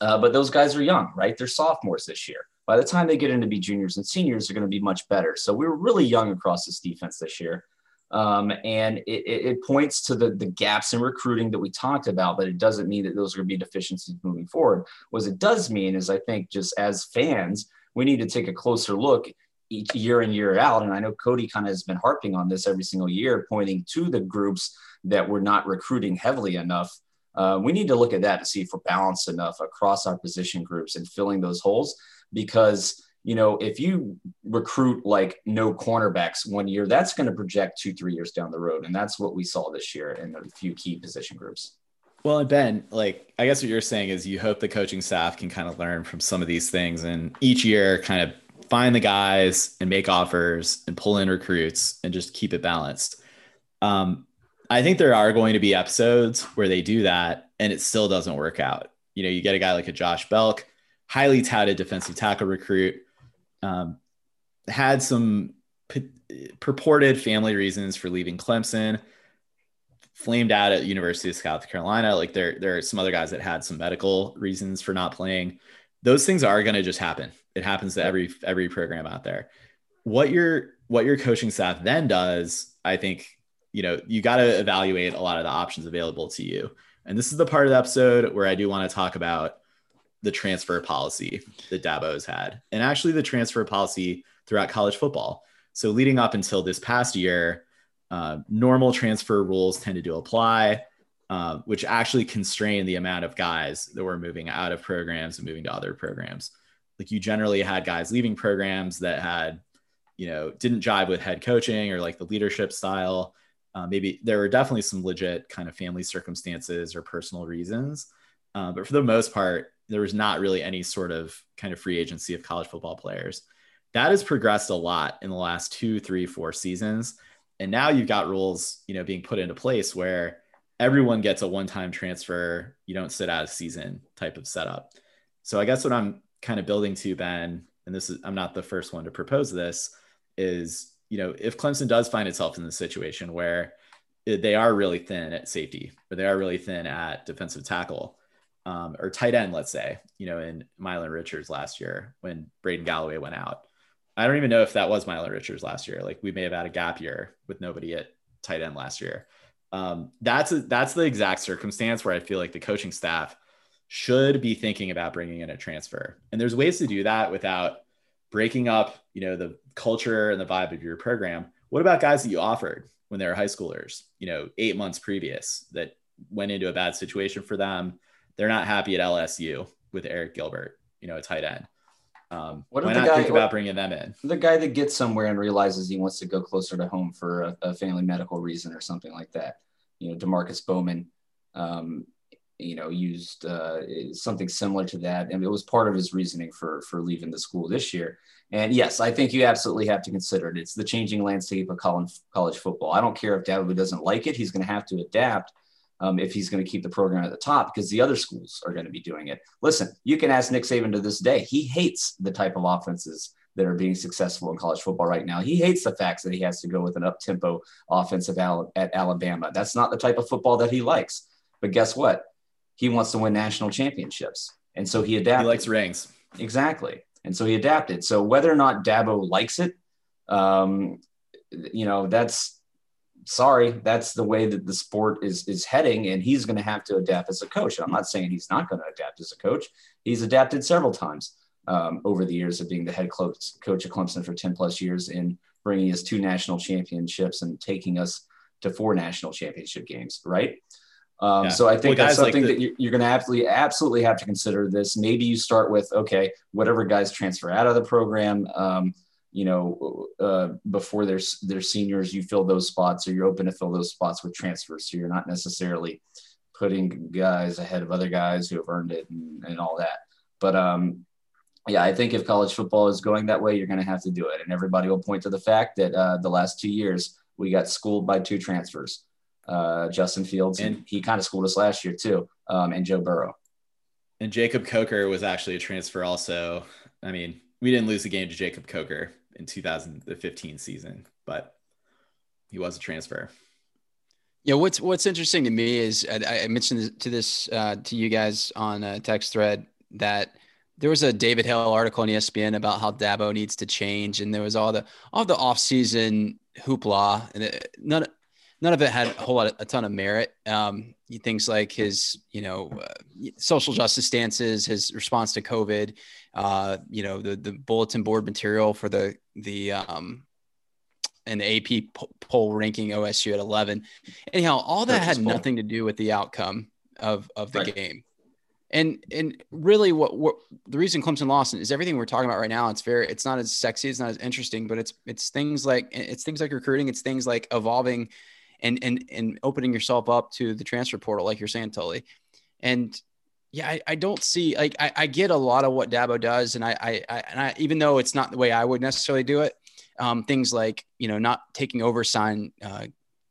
uh, but those guys are young, right? They're sophomores this year. by the time they get into be juniors and seniors, they're going to be much better. So we were really young across this defense this year. Um, and it, it, points to the, the gaps in recruiting that we talked about, but it doesn't mean that those are going to be deficiencies moving forward. What it does mean is, I think, just as fans, we need to take a closer look each year in year out. And I know Cody kind of has been harping on this every single year, pointing to the groups that we're not recruiting heavily enough. Uh, we need to look at that to see if we're balanced enough across our position groups and filling those holes because you know, if you recruit like no cornerbacks one year, that's going to project two, three years down the road. And that's what we saw this year in a few key position groups. Well, and Ben, like, I guess what you're saying is you hope the coaching staff can kind of learn from some of these things and each year kind of find the guys and make offers and pull in recruits and just keep it balanced. Um, I think there are going to be episodes where they do that and it still doesn't work out. You know, you get a guy like a Josh Belk, highly touted defensive tackle recruit um, had some p- purported family reasons for leaving Clemson. Flamed out at University of South Carolina. Like there, there are some other guys that had some medical reasons for not playing. Those things are going to just happen. It happens to every every program out there. What your what your coaching staff then does, I think, you know, you got to evaluate a lot of the options available to you. And this is the part of the episode where I do want to talk about the transfer policy that Dabo has had, and actually the transfer policy throughout college football. So leading up until this past year, uh, normal transfer rules tended to apply, uh, which actually constrained the amount of guys that were moving out of programs and moving to other programs. Like you generally had guys leaving programs that had, you know, didn't jive with head coaching or like the leadership style. Uh, maybe there were definitely some legit kind of family circumstances or personal reasons. Uh, but for the most part, there was not really any sort of kind of free agency of college football players. That has progressed a lot in the last two, three, four seasons. And now you've got rules, you know, being put into place where everyone gets a one-time transfer. You don't sit out a season type of setup. So I guess what I'm kind of building to, Ben, and this is I'm not the first one to propose this, is you know, if Clemson does find itself in the situation where they are really thin at safety, or they are really thin at defensive tackle, um, or tight end, let's say, you know, in Milan Richards last year when Braden Galloway went out. I don't even know if that was Milan Richards last year. Like we may have had a gap year with nobody at tight end last year. Um, that's a, that's the exact circumstance where I feel like the coaching staff should be thinking about bringing in a transfer. And there's ways to do that without breaking up, you know, the culture and the vibe of your program. What about guys that you offered when they were high schoolers, you know, eight months previous that went into a bad situation for them? They're not happy at LSU with Arik Gilbert, you know, a tight end. Um, what why not guy, think about bringing them in? The guy that gets somewhere and realizes he wants to go closer to home for a, a family medical reason or something like that. You know, Demarkcus Bowman, um, you know, used uh, something similar to that, and it was part of his reasoning for for leaving the school this year. And yes, I think you absolutely have to consider it. It's the changing landscape of college college football. I don't care if Dabo doesn't like it; he's going to have to adapt um, if he's going to keep the program at the top because the other schools are going to be doing it. Listen, you can ask Nick Saban to this day. He hates the type of offenses that are being successful in college football right now. He hates the facts that he has to go with an up tempo offensive al- at Alabama. That's not the type of football that he likes. But guess what? He wants to win national championships. And so he adapted. He likes rings. Exactly. And so he adapted. So whether or not Dabo likes it, um, you know, that's sorry, that's the way that the sport is is heading, and he's going to have to adapt as a coach. I'm not saying he's not going to adapt as a coach. He's adapted several times um, over the years of being the head coach, coach of Clemson for 10 plus years in bringing us two national championships and taking us to four national championship games, right? Um, yeah. So I think well, that's something like the- that you're going to absolutely, absolutely have to consider this. Maybe you start with, okay, whatever guys transfer out of the program, um, you know, uh, before they're seniors, you fill those spots, or you're open to fill those spots with transfers. So you're not necessarily putting guys ahead of other guys who have earned it and, and all that. But um, yeah, I think if college football is going that way, you're going to have to do it, and everybody will point to the fact that uh, the last two years we got schooled by two transfers. Uh, Justin Fields, and he kind of schooled us last year too, um, and Joe Burrow. And Jacob Coker was actually a transfer also. I mean, we didn't lose a game to Jacob Coker in 2015 season, but he was a transfer. Yeah, what's what's interesting to me is I, I mentioned to this uh, to you guys on a text thread that there was a David Hale article on ESPN about how Dabo needs to change, and there was all the all the offseason hoopla, and it, none none of it had a whole lot, a ton of merit. Um, things like his, you know, uh, social justice stances, his response to COVID, uh, you know, the the bulletin board material for the the um, and the AP poll ranking OSU at 11. Anyhow, all that had nothing to do with the outcome of of the right. game. And and really, what, what the reason Clemson lost is everything we're talking about right now. It's very, it's not as sexy, it's not as interesting, but it's it's things like it's things like recruiting, it's things like evolving, and and and opening yourself up to the transfer portal, like you're saying, Tully. And yeah, I, I don't see like I, I get a lot of what Dabo does, and I, I, I and I even though it's not the way I would necessarily do it, um, things like you know not taking over sign uh,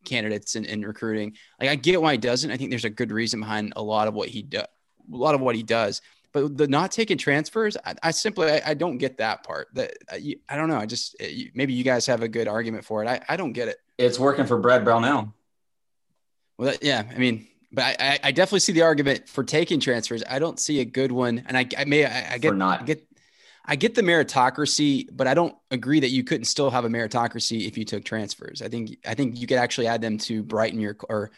candidates in, in recruiting. Like I get why he doesn't. I think there's a good reason behind a lot of what he does a lot of what he does. But the not taking transfers, I, I simply I, I, don't get that part. That uh, I, I don't know. I just uh, maybe you guys have a good argument for it. I, I don't get it. It's working for Brad Brownell. Well, that, yeah, I mean, but I, I definitely see the argument for taking transfers. I don't see a good one, and I, I may I, I get not I get I get the meritocracy, but I don't agree that you couldn't still have a meritocracy if you took transfers. I think I think you could actually add them to brighten your or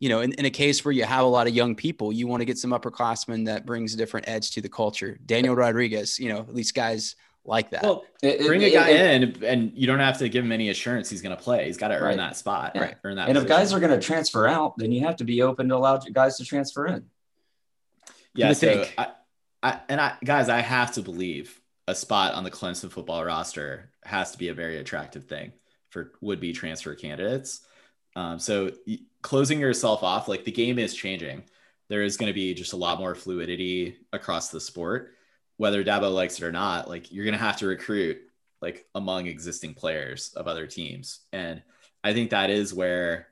you know, in, in a case where you have a lot of young people, you want to get some upperclassmen that brings a different edge to the culture. Daniel Rodriguez, you know, at least guys like that. Well, bring it, a guy it, in, and you don't have to give him any assurance he's going to play. He's got to earn right. that spot, right? Earn that. And position. if guys are going to transfer out, then you have to be open to allow guys to transfer in. Yeah, so I, I, and I, guys, I have to believe a spot on the Clemson football roster has to be a very attractive thing for would-be transfer candidates. Um, so closing yourself off, like the game is changing. There is going to be just a lot more fluidity across the sport, whether Dabo likes it or not. Like you're going to have to recruit like among existing players of other teams, and I think that is where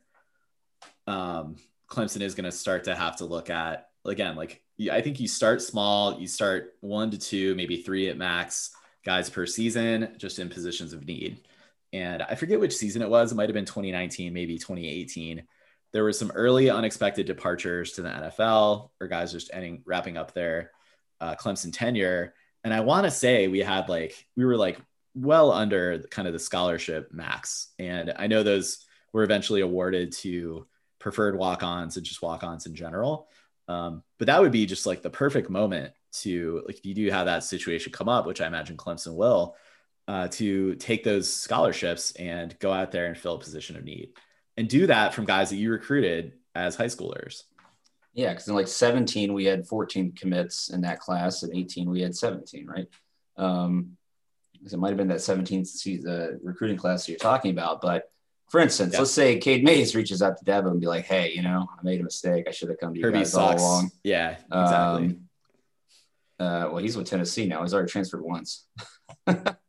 um, Clemson is going to start to have to look at again. Like I think you start small, you start one to two, maybe three at max guys per season, just in positions of need and I forget which season it was. It might have been 2019, maybe 2018. There were some early unexpected departures to the NFL, or guys just ending wrapping up their uh, Clemson tenure. And I want to say we had like we were like well under kind of the scholarship max, and I know those were eventually awarded to preferred walk-ons and just walk-ons in general. Um, but that would be just like the perfect moment to like if you do have that situation come up, which I imagine Clemson will uh, to take those scholarships and go out there and fill a position of need and do that from guys that you recruited as high schoolers. Yeah, because in like 17, we had 14 commits in that class, and 18, we had 17, right? Um, it might have been that 17th season, uh, recruiting class that you're talking about. But for instance, yeah. let's say Cade Mays reaches out to Dabo and be like, hey, you know, I made a mistake. I should have come to you guys sucks. all along. Yeah, exactly. Um, uh, well, he's with Tennessee now. He's already transferred once.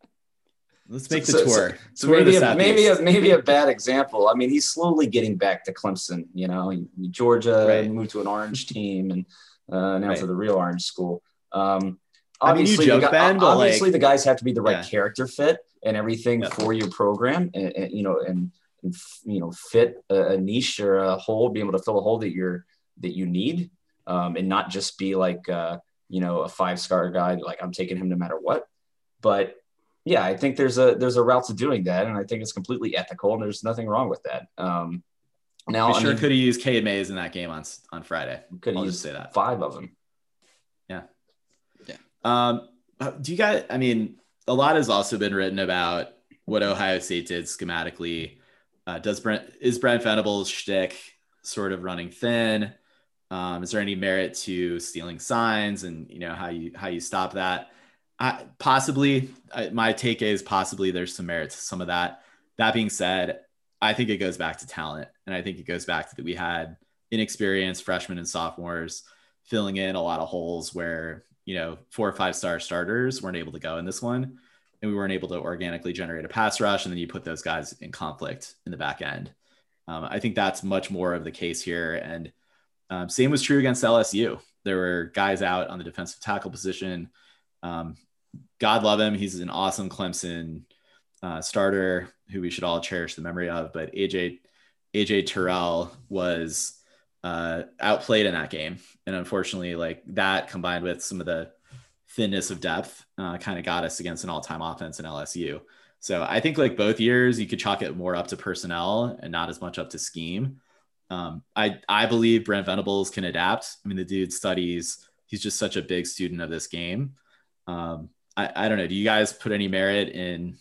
Let's make so, the tour. So, so maybe a, maybe a, maybe a bad example. I mean, he's slowly getting back to Clemson. You know, Georgia right. moved to an orange team and uh, now right. to the real orange school. Um, obviously, I mean, joke, ben, obviously like, the guys have to be the right yeah. character fit and everything yeah. for your program, and, and you know, and, and, you know, fit a, a, niche or a hole, be able to fill a hole that you're that you need, um, and not just be like uh, you know a five star guy. Like I'm taking him no matter what, but yeah, I think there's a there's a route to doing that, and I think it's completely ethical, and there's nothing wrong with that. Um, now, we sure could have used Cade Mays in that game on on Friday. Could have used say that five of them. Yeah, yeah. Um, uh, do you guys? I mean, a lot has also been written about what Ohio State did schematically. Uh, does Brent is Brent Venables' shtick sort of running thin? Um, is there any merit to stealing signs and you know how you how you stop that? I, possibly, I, my take is possibly there's some merit to some of that. That being said, I think it goes back to talent, and I think it goes back to that we had inexperienced freshmen and sophomores filling in a lot of holes where you know four or five star starters weren't able to go in this one, and we weren't able to organically generate a pass rush, and then you put those guys in conflict in the back end. Um, I think that's much more of the case here, and um, same was true against LSU. There were guys out on the defensive tackle position. Um, God love him. He's an awesome Clemson uh, starter who we should all cherish the memory of. But AJ AJ Terrell was uh, outplayed in that game, and unfortunately, like that combined with some of the thinness of depth uh, kind of got us against an all-time offense in LSU. So I think like both years, you could chalk it more up to personnel and not as much up to scheme. Um, I I believe Brent Venables can adapt. I mean, the dude studies. He's just such a big student of this game. Um, I, I don't know. Do you guys put any merit in,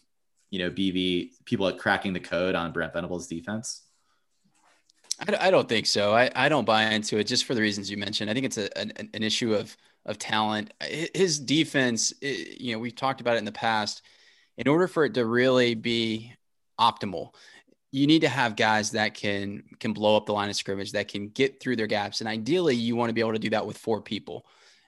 you know, BV people at cracking the code on Brent Venables' defense? I, I don't think so. I, I don't buy into it just for the reasons you mentioned. I think it's a, an, an issue of of talent. His defense, you know, we've talked about it in the past. In order for it to really be optimal, you need to have guys that can can blow up the line of scrimmage, that can get through their gaps, and ideally, you want to be able to do that with four people.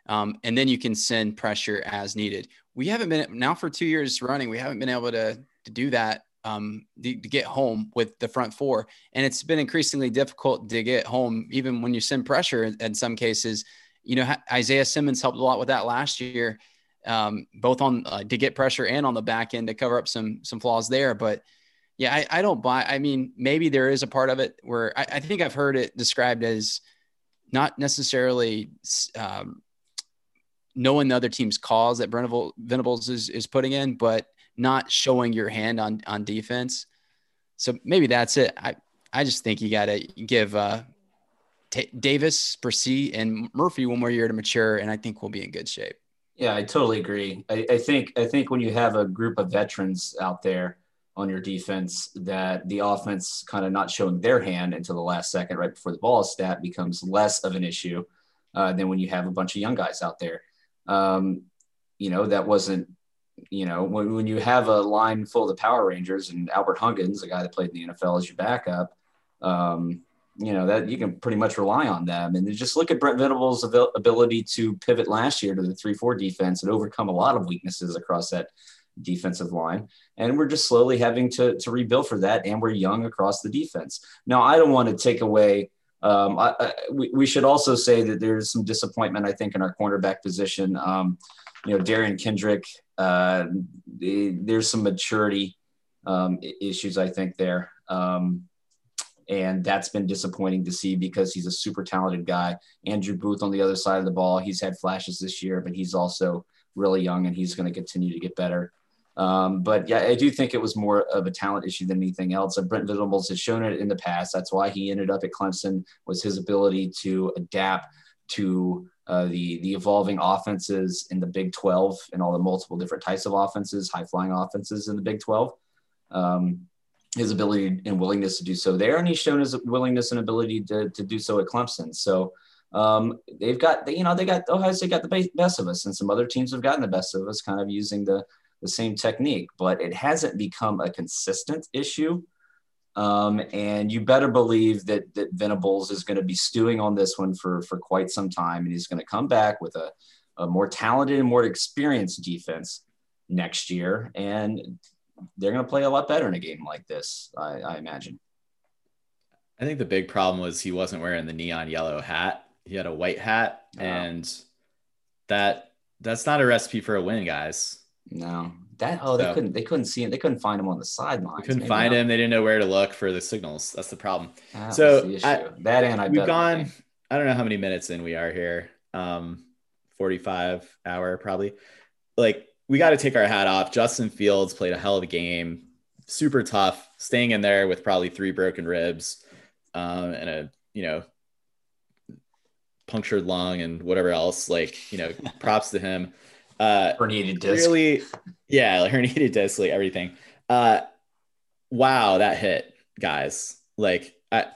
Um, and then you can send pressure as needed. We haven't been now for two years running. We haven't been able to to do that um, to, to, get home with the front four, and it's been increasingly difficult to get home, even when you send pressure. In, some cases, you know, Isaiah Simmons helped a lot with that last year, um, both on uh, to get pressure and on the back end to cover up some some flaws there. But yeah, I, I don't buy. I mean, maybe there is a part of it where I, I think I've heard it described as not necessarily um, knowing the other team's cause that Brent Venables is is putting in, but not showing your hand on on defense. So maybe that's it. I I just think you got to give uh, T- Davis, Bresee, and Murphy one more year to mature, and I think we'll be in good shape. Yeah, I totally agree. I, I think I think when you have a group of veterans out there on your defense, that the offense kind of not showing their hand until the last second, right before the ball is snapped, becomes less of an issue uh, than when you have a bunch of young guys out there. Um, you know, that wasn't you know, when, when you have a line full of the Power Rangers and Albert Huggins, a guy that played in the NFL, as your backup, um, you know that you can pretty much rely on them. And just look at Brent Venables' ability to pivot last year to the three-four defense and overcome a lot of weaknesses across that defensive line. And we're just slowly having to to rebuild for that. And we're young across the defense. Now, I don't want to take away. Um, I, I, we, we should also say that there's some disappointment, I think, in our cornerback position. Um, you know, Derion Kendrick, uh, there's some maturity um, issues, I think, there. Um, and that's been disappointing to see because he's a super talented guy. Andrew Booth on the other side of the ball, he's had flashes this year, but he's also really young and he's going to continue to get better. Um, but yeah, I do think it was more of a talent issue than anything else. And Brent Venables has shown it in the past. That's why he ended up at Clemson was his ability to adapt to uh, the the evolving offenses in the Big 12 and all the multiple different types of offenses, high flying offenses in the Big 12. Um, his ability and willingness to do so there, and he's shown his willingness and ability to, to do so at Clemson. So um, they've got, you know, they got Ohio State got the best of us, and some other teams have gotten the best of us, kind of using the the same technique, but it hasn't become a consistent issue. Um, and you better believe that that Venables is going to be stewing on this one for for quite some time, and he's going to come back with a, a more talented and more experienced defense next year, and they're going to play a lot better in a game like this, I, I imagine. I think the big problem was he wasn't wearing the neon yellow hat. He had a white hat, wow. and that that's not a recipe for a win, guys. No, that oh so, they couldn't they couldn't see him. They couldn't find him on the sidelines. They couldn't Maybe find not. him. They didn't know where to look for the signals. That's the problem. That so the I, that and I we've gone. I don't know how many minutes in we are here. Um, forty five hour probably. Like we got to take our hat off. Justin Fields played a hell of a game, super tough, staying in there with probably three broken ribs, um, and a you know punctured lung and whatever else. Like you know, props to him. Uh, herniated disc. Really, yeah, like herniated disc, like everything. Uh, wow, that hit, guys. Like I,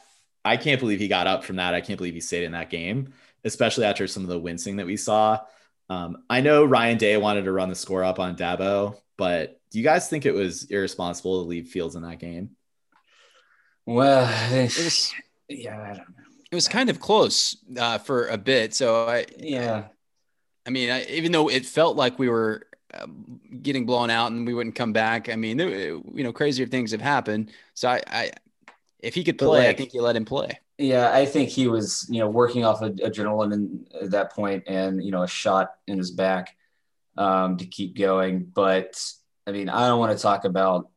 I can't believe he got up from that. I can't believe he stayed in that game, especially after some of the wincing that we saw. Um, I know Ryan Day wanted to run the score up on Dabo, but do you guys think it was irresponsible to leave Fields in that game? Well, it was, yeah, I don't know. It was kind of close uh, for a bit. So I, yeah, I mean, I, even though it felt like we were uh, getting blown out and we wouldn't come back, I mean, you know, crazier things have happened. So I, I if he could play, like, I think you let him play. Yeah, I think he was, you know, working off of adrenaline at that point and, you know, a shot in his back um, to keep going. But I mean, I don't want to talk about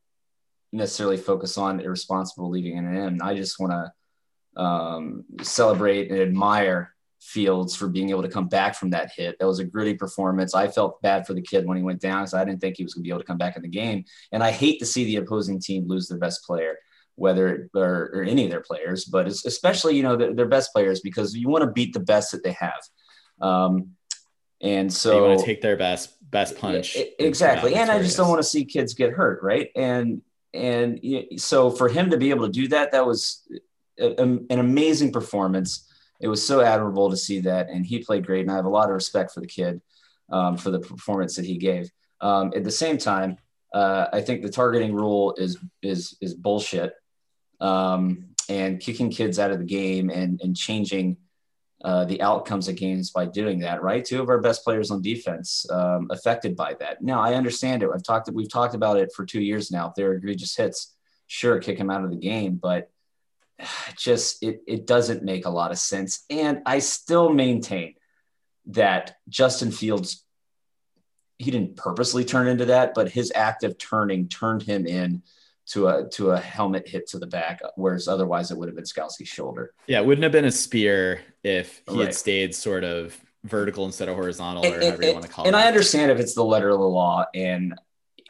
necessarily focus on irresponsible leaving it in. I just want to um, celebrate and admire Fields for being able to come back from that hit. That was a gritty performance. I felt bad for the kid when he went down because I didn't think he was going to be able to come back in the game. And I hate to see the opposing team lose their best player, whether or, or any of their players, but especially you know their, their, best players because you want to beat the best that they have. Um, and so you want to take their best best punch exactly. And I just don't want to see kids get hurt, right? And and so for him to be able to do that, that was a, an amazing performance it was so admirable to see that. And he played great. And I have a lot of respect for the kid um, for the performance that he gave. Um, at the same time, uh, I think the targeting rule is is is bullshit. Um, and kicking kids out of the game and, and changing uh, the outcomes of games by doing that, right? Two of our best players on defense um, affected by that. Now I understand it. I've talked, we've talked about it for two years now. If they're egregious hits, sure, kick him out of the game. But just it, it doesn't make a lot of sense. And I still maintain that Justin Fields, he didn't purposely turn into that, but his act of turning turned him in to a to a helmet hit to the back, whereas otherwise it would have been Skalski's shoulder. Yeah, it wouldn't have been a spear if he right. had stayed sort of vertical instead of horizontal, and, or however and, you want to call and it. And I understand if it's the letter of the law, and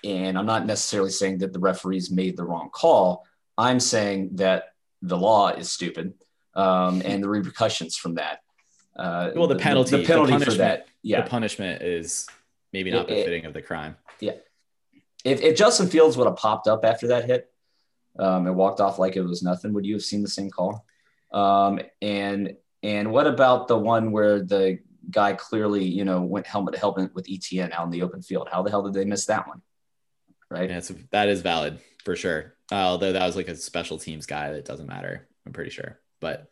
and I'm not necessarily saying that the referees made the wrong call. I'm saying that the law is stupid um, and the repercussions from that. Uh, well, the penalty, the, the penalty the for that, yeah, the punishment is maybe not it, befitting it, of the crime. Yeah, if, if Justin Fields would have popped up after that hit um, and walked off like it was nothing, would you have seen the same call? Um, and and what about the one where the guy clearly, you know, went helmet to helmet with ETN out in the open field? How the hell did they miss that one? Right. Yeah, that is valid for sure. Uh, although that was like a special teams guy that doesn't matter, I'm pretty sure. But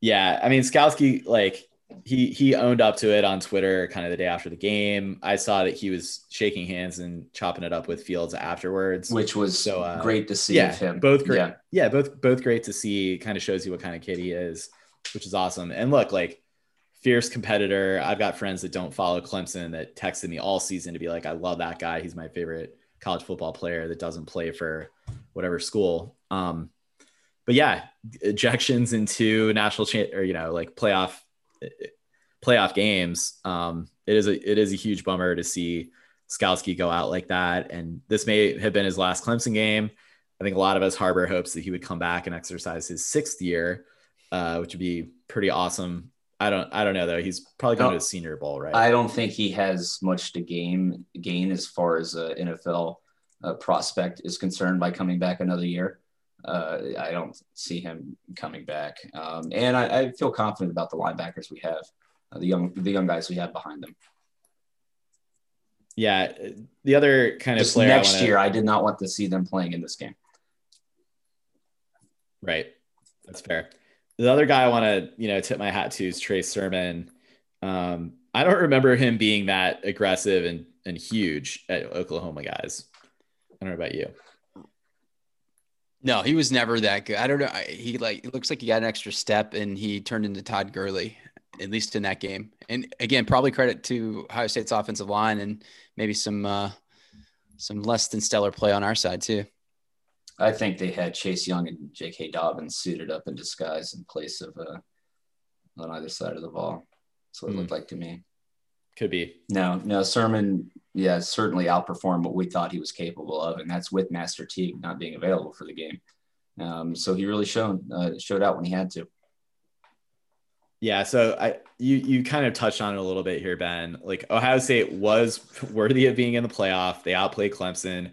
yeah, I mean, Skalski, like he he owned up to it on Twitter kind of the day after the game. I saw that he was shaking hands and chopping it up with Fields afterwards, which was so uh, great to see yeah, him. Both great, yeah. yeah, both both great to see. Kind of shows you what kind of kid he is, which is awesome. And look, like fierce competitor. I've got friends that don't follow Clemson that texted me all season to be like, I love that guy. He's my favorite college football player that doesn't play for whatever school. Um, but yeah, ejections into national cha- or you know like playoff playoff games. Um, it is a it is a huge bummer to see Skalski go out like that. And this may have been his last Clemson game. I think a lot of us harbor hopes that he would come back and exercise his sixth year, uh, which would be pretty awesome. I don't I don't know though. He's probably going to a Senior Bowl, right? I don't think he has much to gain gain as far as NFL uh, prospect is concerned by coming back another year. Uh, I don't see him coming back, um, and I, I, feel confident about the linebackers we have, uh, the young the young guys we have behind them. Yeah, the other kind Just of player next I wanna... year, I did not want to see them playing in this game. Right, that's fair the other guy I want to, you know, tip my hat to is Trey Sermon. Um, I don't remember him being that aggressive and, and huge at Oklahoma guys. I don't know about you. No, he was never that good. I don't know. He like it looks like he got an extra step and he turned into Todd Gurley, at least in that game. And again, probably credit to Ohio State's offensive line and maybe some uh, some less than stellar play on our side too. I think they had Chase Young and J.K. Dobbins suited up in disguise in place of uh, on either side of the ball. So it mm. looked like to me. Could be. No, no, Sermon, yeah, certainly outperformed what we thought he was capable of, and that's with Master Teague not being available for the game. Um, so he really showed uh, showed out when he had to. Yeah, so I you you kind of touched on it a little bit here, Ben. Like Ohio State was worthy of being in the playoff. They outplayed Clemson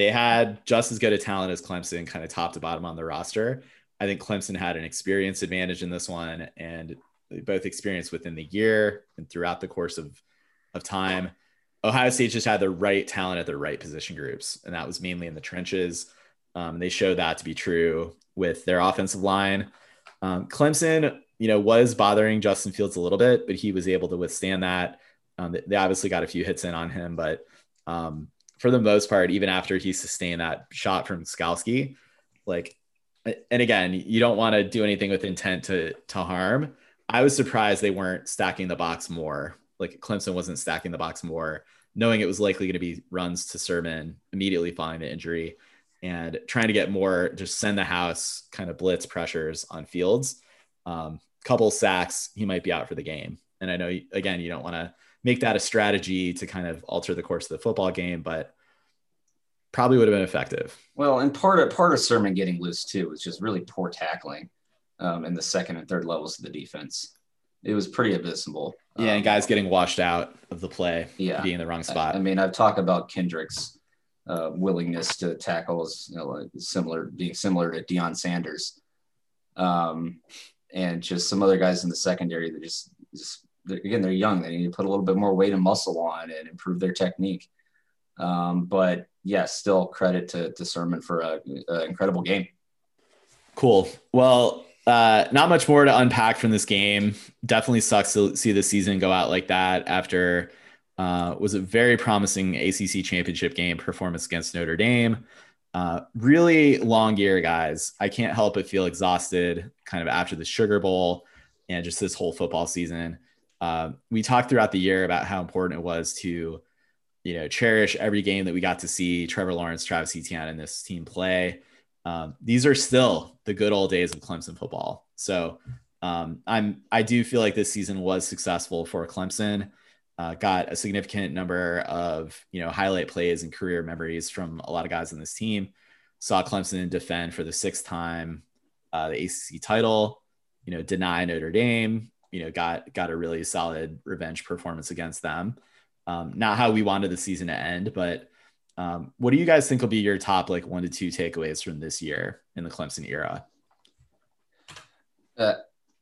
they had just as good a talent as Clemson, kind of top to bottom on the roster. I think Clemson had an experience advantage in this one, and both experience within the year and throughout the course of, of time. Ohio State just had the right talent at the right position groups, and that was mainly in the trenches. Um, they showed that to be true with their offensive line. Um, Clemson, you know, was bothering Justin Fields a little bit, but he was able to withstand that. Um, they obviously got a few hits in on him, but um, for the most part, even after he sustained that shot from Skalski, like, and again, you don't want to do anything with intent to to harm. I was surprised they weren't stacking the box more. Like Clemson wasn't stacking the box more, knowing it was likely going to be runs to Sermon immediately following the injury, and trying to get more, just send the house kind of blitz pressures on Fields. Um, couple sacks, he might be out for the game. And I know, again, you don't want to make that a strategy to kind of alter the course of the football game, but probably would have been effective. Well, and part of part of Sermon getting loose too was just really poor tackling um, in the second and third levels of the defense. It was pretty abysmal. Yeah, um, and guys getting washed out of the play, yeah, being in the wrong spot. I, I mean, I've talked about Kendrick's uh, willingness to tackle is you know, like similar, being similar to Deion Sanders, um, and just some other guys in the secondary that just, just they're, again they're young. They need to put a little bit more weight and muscle on and improve their technique. Um, but yes, yeah, still credit to, to Sermon for an incredible game. Cool. Well, uh, not much more to unpack from this game. Definitely sucks to see the season go out like that after uh, was a very promising ACC championship game performance against Notre Dame. Uh, really long year, guys. I can't help but feel exhausted kind of after the Sugar Bowl and just this whole football season. Uh, we talked throughout the year about how important it was to, you know, cherish every game that we got to see Trevor Lawrence, Travis Etienne, and this team play. Um, these are still the good old days of Clemson football. So um, I'm I do feel like this season was successful for Clemson. Uh, got a significant number of you know highlight plays and career memories from a lot of guys on this team. Saw Clemson defend for the sixth time uh, the ACC title. You know, deny Notre Dame. You know, got got a really solid revenge performance against them. Um, not how we wanted the season to end, but um, what do you guys think will be your top like one to two takeaways from this year in the Clemson era? Uh,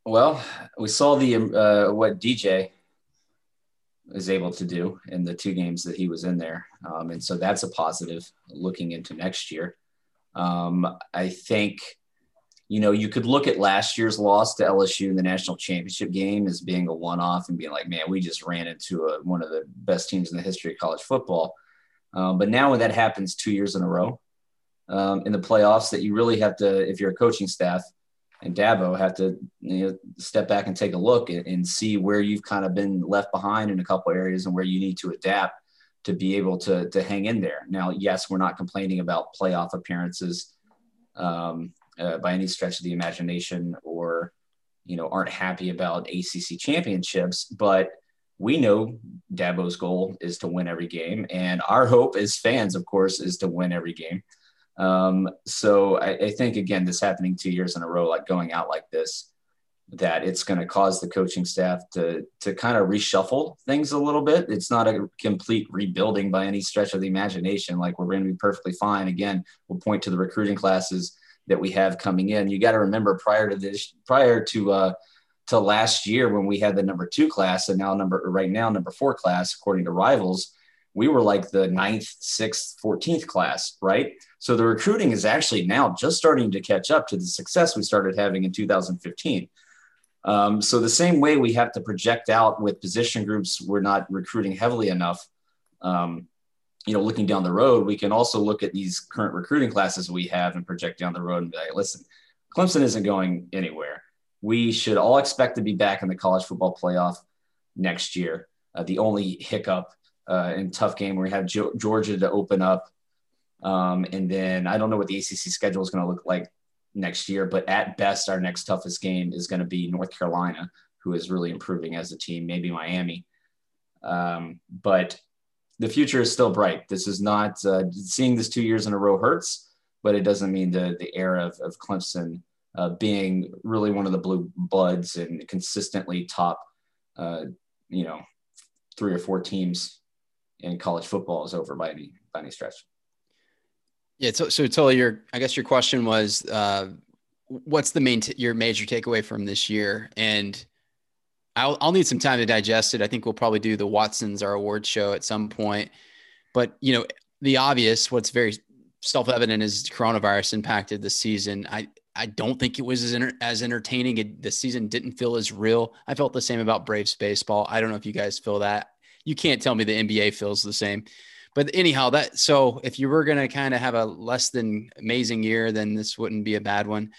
well, we saw the uh, what DJ is able to do in the two games that he was in there, um, and so that's a positive looking into next year. Um, I think you know you could look at last year's loss to LSU in the national championship game as being a one-off and being like, man, we just ran into a, one of the best teams in the history of college football. Um, but now when that happens two years in a row um, in the playoffs, that you really have to, if you're a coaching staff and Dabo, have to you know, step back and take a look and, and, see where you've kind of been left behind in a couple areas and where you need to adapt to be able to, to hang in there. Now, yes, we're not complaining about playoff appearances um, uh, by any stretch of the imagination or, you know, aren't happy about ACC championships, but – we know Dabo's goal is to win every game, and our hope as fans, of course, is to win every game. Um, so I, I, think again, this happening two years in a row, like going out like this, that it's going to cause the coaching staff to to kind of reshuffle things a little bit. It's not a complete rebuilding by any stretch of the imagination. Like we're going to be perfectly fine. Again, we'll point to the recruiting classes that we have coming in. You got to remember prior to this, prior to uh, to last year when we had the number two class and now number right now number four class according to rivals we were like the ninth sixth 14th class right? So the recruiting is actually now just starting to catch up to the success we started having in 2015 um, so the same way we have to project out with position groups we're not recruiting heavily enough um, you know looking down the road we can also look at these current recruiting classes we have and project down the road and be like listen clemson isn't going anywhere we should all expect to be back in the college football playoff next year. Uh, the only hiccup uh, and tough game where we have G- Georgia to open up. Um, and then I don't know what the ACC schedule is going to look like next year, but at best, our next toughest game is going to be North Carolina, who is really improving as a team, maybe Miami. Um, but the future is still bright. This is not uh, seeing this two years in a row hurts, but it doesn't mean the, the era of, of Clemson uh, being really one of the blue bloods and consistently top, uh, you know, three or four teams in college football is over by any by any stretch. Yeah. So, so Tully, your I guess your question was, uh, what's the main t- your major takeaway from this year? And I'll I'll need some time to digest it. I think we'll probably do the Watsons our award show at some point. But you know, the obvious, what's very self-evident is coronavirus impacted the season. I I don't think it was as, as entertaining. It, the season didn't feel as real. I felt the same about Braves baseball. I don't know if you guys feel that. You can't tell me the NBA feels the same. But anyhow, that so if you were going to kind of have a less than amazing year, then this wouldn't be a bad one.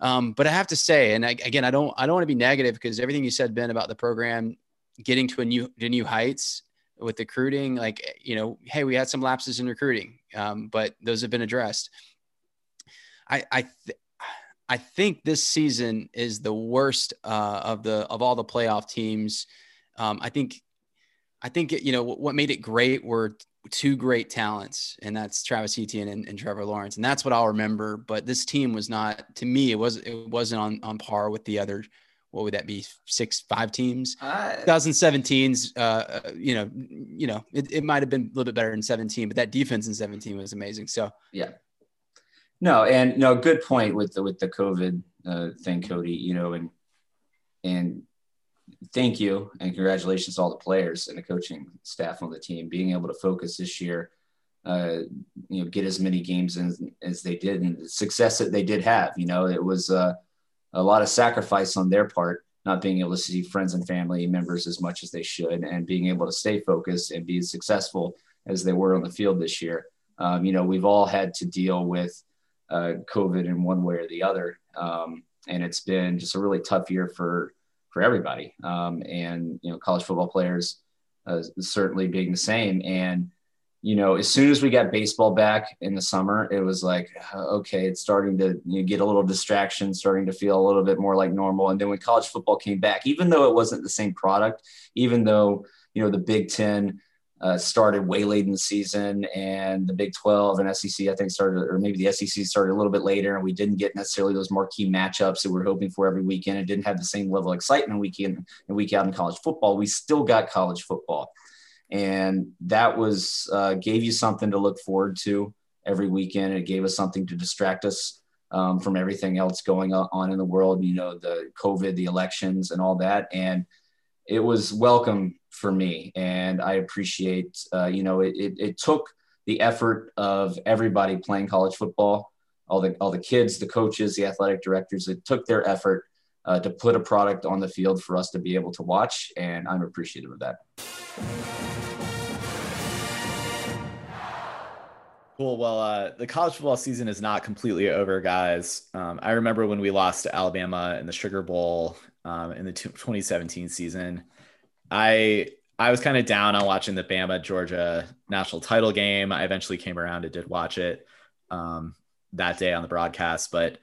Um, but I have to say, and I, again, I don't, I don't want to be negative because everything you said, Ben, about the program getting to a new, to new heights with recruiting, like you know, hey, we had some lapses in recruiting, um, but those have been addressed. I, I, th- I think this season is the worst uh, of the of all the playoff teams. Um, I think, I think it, you know what made it great were two great talents, and that's Travis Etienne and, and, Trevor Lawrence, and that's what I'll remember. But this team was not, to me, it was it wasn't on on par with the other. What would that be? Six, five teams. Uh, 2017's, uh, uh, you know, you know, it, it might have been a little bit better in 17, but that defense in 17 was amazing. So yeah, no, and no, good point with the with the COVID uh, thing, Cody. You know, and and thank you and congratulations to all the players and the coaching staff on the team being able to focus this year. Uh, you know, get as many games in, as they did, and the success that they did have. You know, it was uh, a lot of sacrifice on their part, not being able to see friends and family members as much as they should, and being able to stay focused and be as successful as they were on the field this year. Um, you know, we've all had to deal with uh, COVID in one way or the other. Um, and it's been just a really tough year for for everybody. Um, and you know, college football players uh, certainly being the same. And you know, as soon as we got baseball back in the summer, it was like, okay, it's starting to you know, get a little distraction, starting to feel a little bit more like normal. And then when college football came back, even though it wasn't the same product, even though you know the Big Ten uh, started way late in the season, and the Big 12 and SEC, I think, started, or maybe the SEC started a little bit later, and we didn't get necessarily those marquee matchups that we are hoping for every weekend. It didn't have the same level of excitement week in and week out in college football. We still got college football, and that was uh, gave you something to look forward to every weekend. It gave us something to distract us um, from everything else going on in the world. You know, the COVID, the elections, and all that, and it was welcome for me. And I appreciate, uh, you know, it, it, it, took the effort of everybody playing college football, all the, all the kids, the coaches, the athletic directors, it took their effort uh, to put a product on the field for us to be able to watch. And I'm appreciative of that. Cool. Well, uh, the college football season is not completely over, guys. Um, I remember when we lost to Alabama in the Sugar Bowl um, in the t- 2017 season. I I was kind of down on watching the Bama Georgia national title game. I eventually came around and did watch it um, that day on the broadcast. But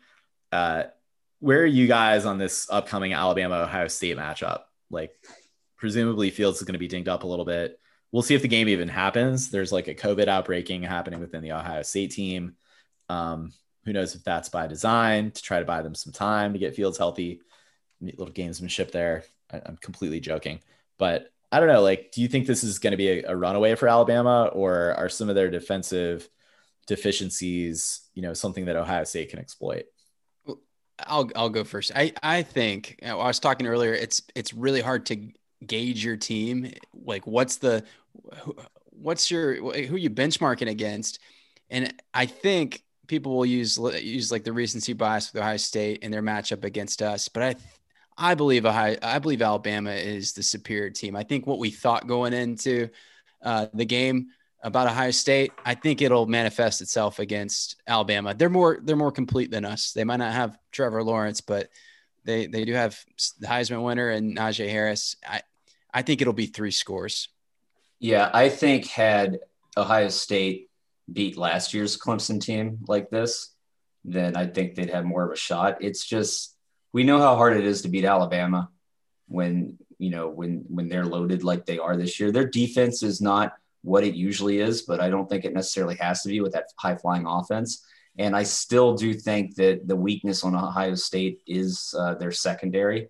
uh, where are you guys on this upcoming Alabama Ohio State matchup? Like, presumably Fields is going to be dinged up a little bit. We'll see if the game even happens. There's like a COVID outbreaking happening within the Ohio State team. Um, who knows if that's by design to try to buy them some time to get Fields healthy little gamesmanship there. I, am completely joking, but I don't know. Like, do you think this is going to be a, a runaway for Alabama, or are some of their defensive deficiencies, you know, something that Ohio State can exploit? I'll I'll go first. I I think I was talking earlier. It's it's really hard to gauge your team. Like, what's the what's your who you benchmarking against? And I think people will use use like the recency bias with Ohio State in their matchup against us. But I I believe Ohio, I believe Alabama is the superior team. I think what we thought going into uh, the game about Ohio State, I think it'll manifest itself against Alabama. They're more they're more complete than us. They might not have Trevor Lawrence, but they they do have the Heisman winner and Najee Harris. I I think it'll be three scores. Yeah, I think had Ohio State beat last year's Clemson team like this, then I think they'd have more of a shot. It's just we know how hard it is to beat Alabama when you know when when they're loaded like they are this year. Their defense is not what it usually is, but I don't think it necessarily has to be with that high flying offense. And I still do think that the weakness on Ohio State is uh, their secondary.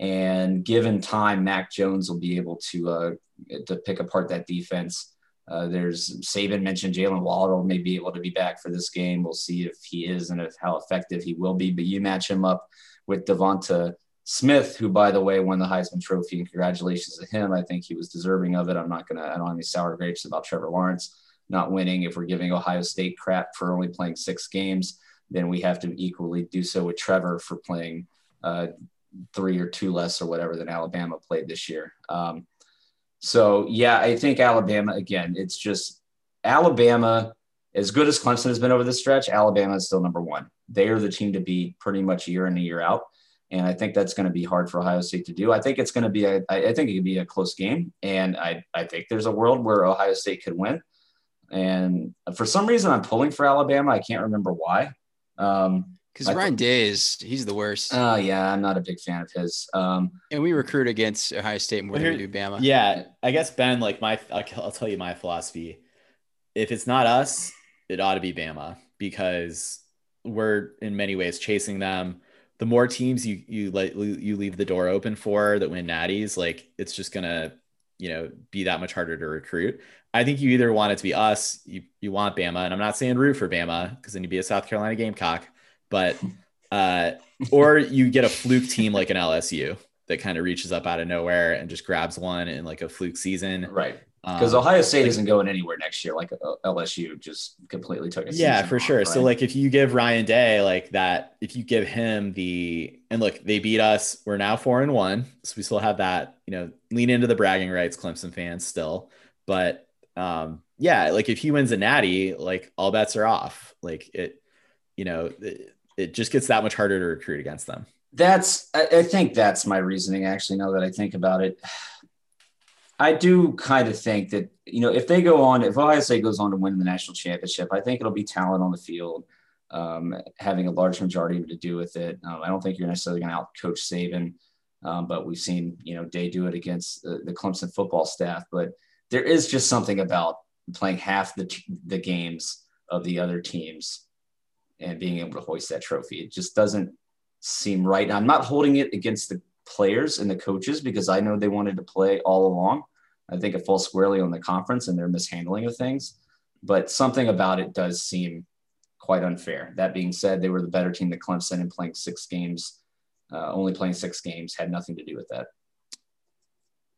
And given time, Mac Jones will be able to uh, to pick apart that defense. Uh, there's Saban mentioned Jaylen Waddle may be able to be back for this game. We'll see if he is and if how effective he will be. But you match him up with DeVonta Smith, who, by the way, won the Heisman Trophy, and congratulations to him. I think he was deserving of it. I'm not gonna. I don't have any sour grapes about Trevor Lawrence not winning. If we're giving Ohio State crap for only playing six games, then we have to equally do so with Trevor for playing uh, three or two less or whatever than Alabama played this year. Um, so yeah, I think Alabama again. It's just Alabama as good as Clemson has been over the stretch, Alabama is still number one. They are the team to beat pretty much year in and year out. And I think that's going to be hard for Ohio State to do. I think it's going to be a, I think it could be a close game. And I, I think there's a world where Ohio State could win. And for some reason, I'm pulling for Alabama. I can't remember why. Um, Because Ryan Day is he's the worst. Oh uh, yeah, I'm not a big fan of his. Um, and we recruit against Ohio State more than we do Bama. Yeah, I guess Ben, like my, I'll tell you my philosophy. If it's not us, it ought to be Bama because we're in many ways chasing them. The more teams you you let you leave the door open for that win natties, like it's just gonna you know be that much harder to recruit. I think you either want it to be us, you you want Bama, and I'm not saying root for Bama because then you'd be a South Carolina Gamecock but uh, or you get a fluke team like an LSU that kind of reaches up out of nowhere and just grabs one in like a fluke season. Right. Because um, Ohio State like, isn't going anywhere next year. Like uh, LSU just completely took it. Yeah, for off, sure. Right? So like if you give Ryan Day like that, if you give him the and look, they beat us. We're now four and one, so we still have that. You know, lean into the bragging rights, Clemson fans still. But um, yeah, like if he wins a natty, like all bets are off. Like it, you know, it, it just gets that much harder to recruit against them. That's I, I think that's my reasoning actually now that I think about it. I do kind of think that, you know, if they go on, if State goes on to win the national championship, I think it'll be talent on the field, um, having a large majority to do with it. Um, I don't think you're necessarily going to out coach Saban, um, but we've seen, you know, Day do it against the, the, Clemson football staff. But there is just something about playing half the, the games of the other teams and being able to hoist that trophy. It just doesn't seem right. I'm not holding it against the players and the coaches because I know they wanted to play all along. I think it falls squarely on the conference and their mishandling of things. But something about it does seem quite unfair. That being said, they were the better team than Clemson and playing six games, uh, only playing six games had nothing to do with that.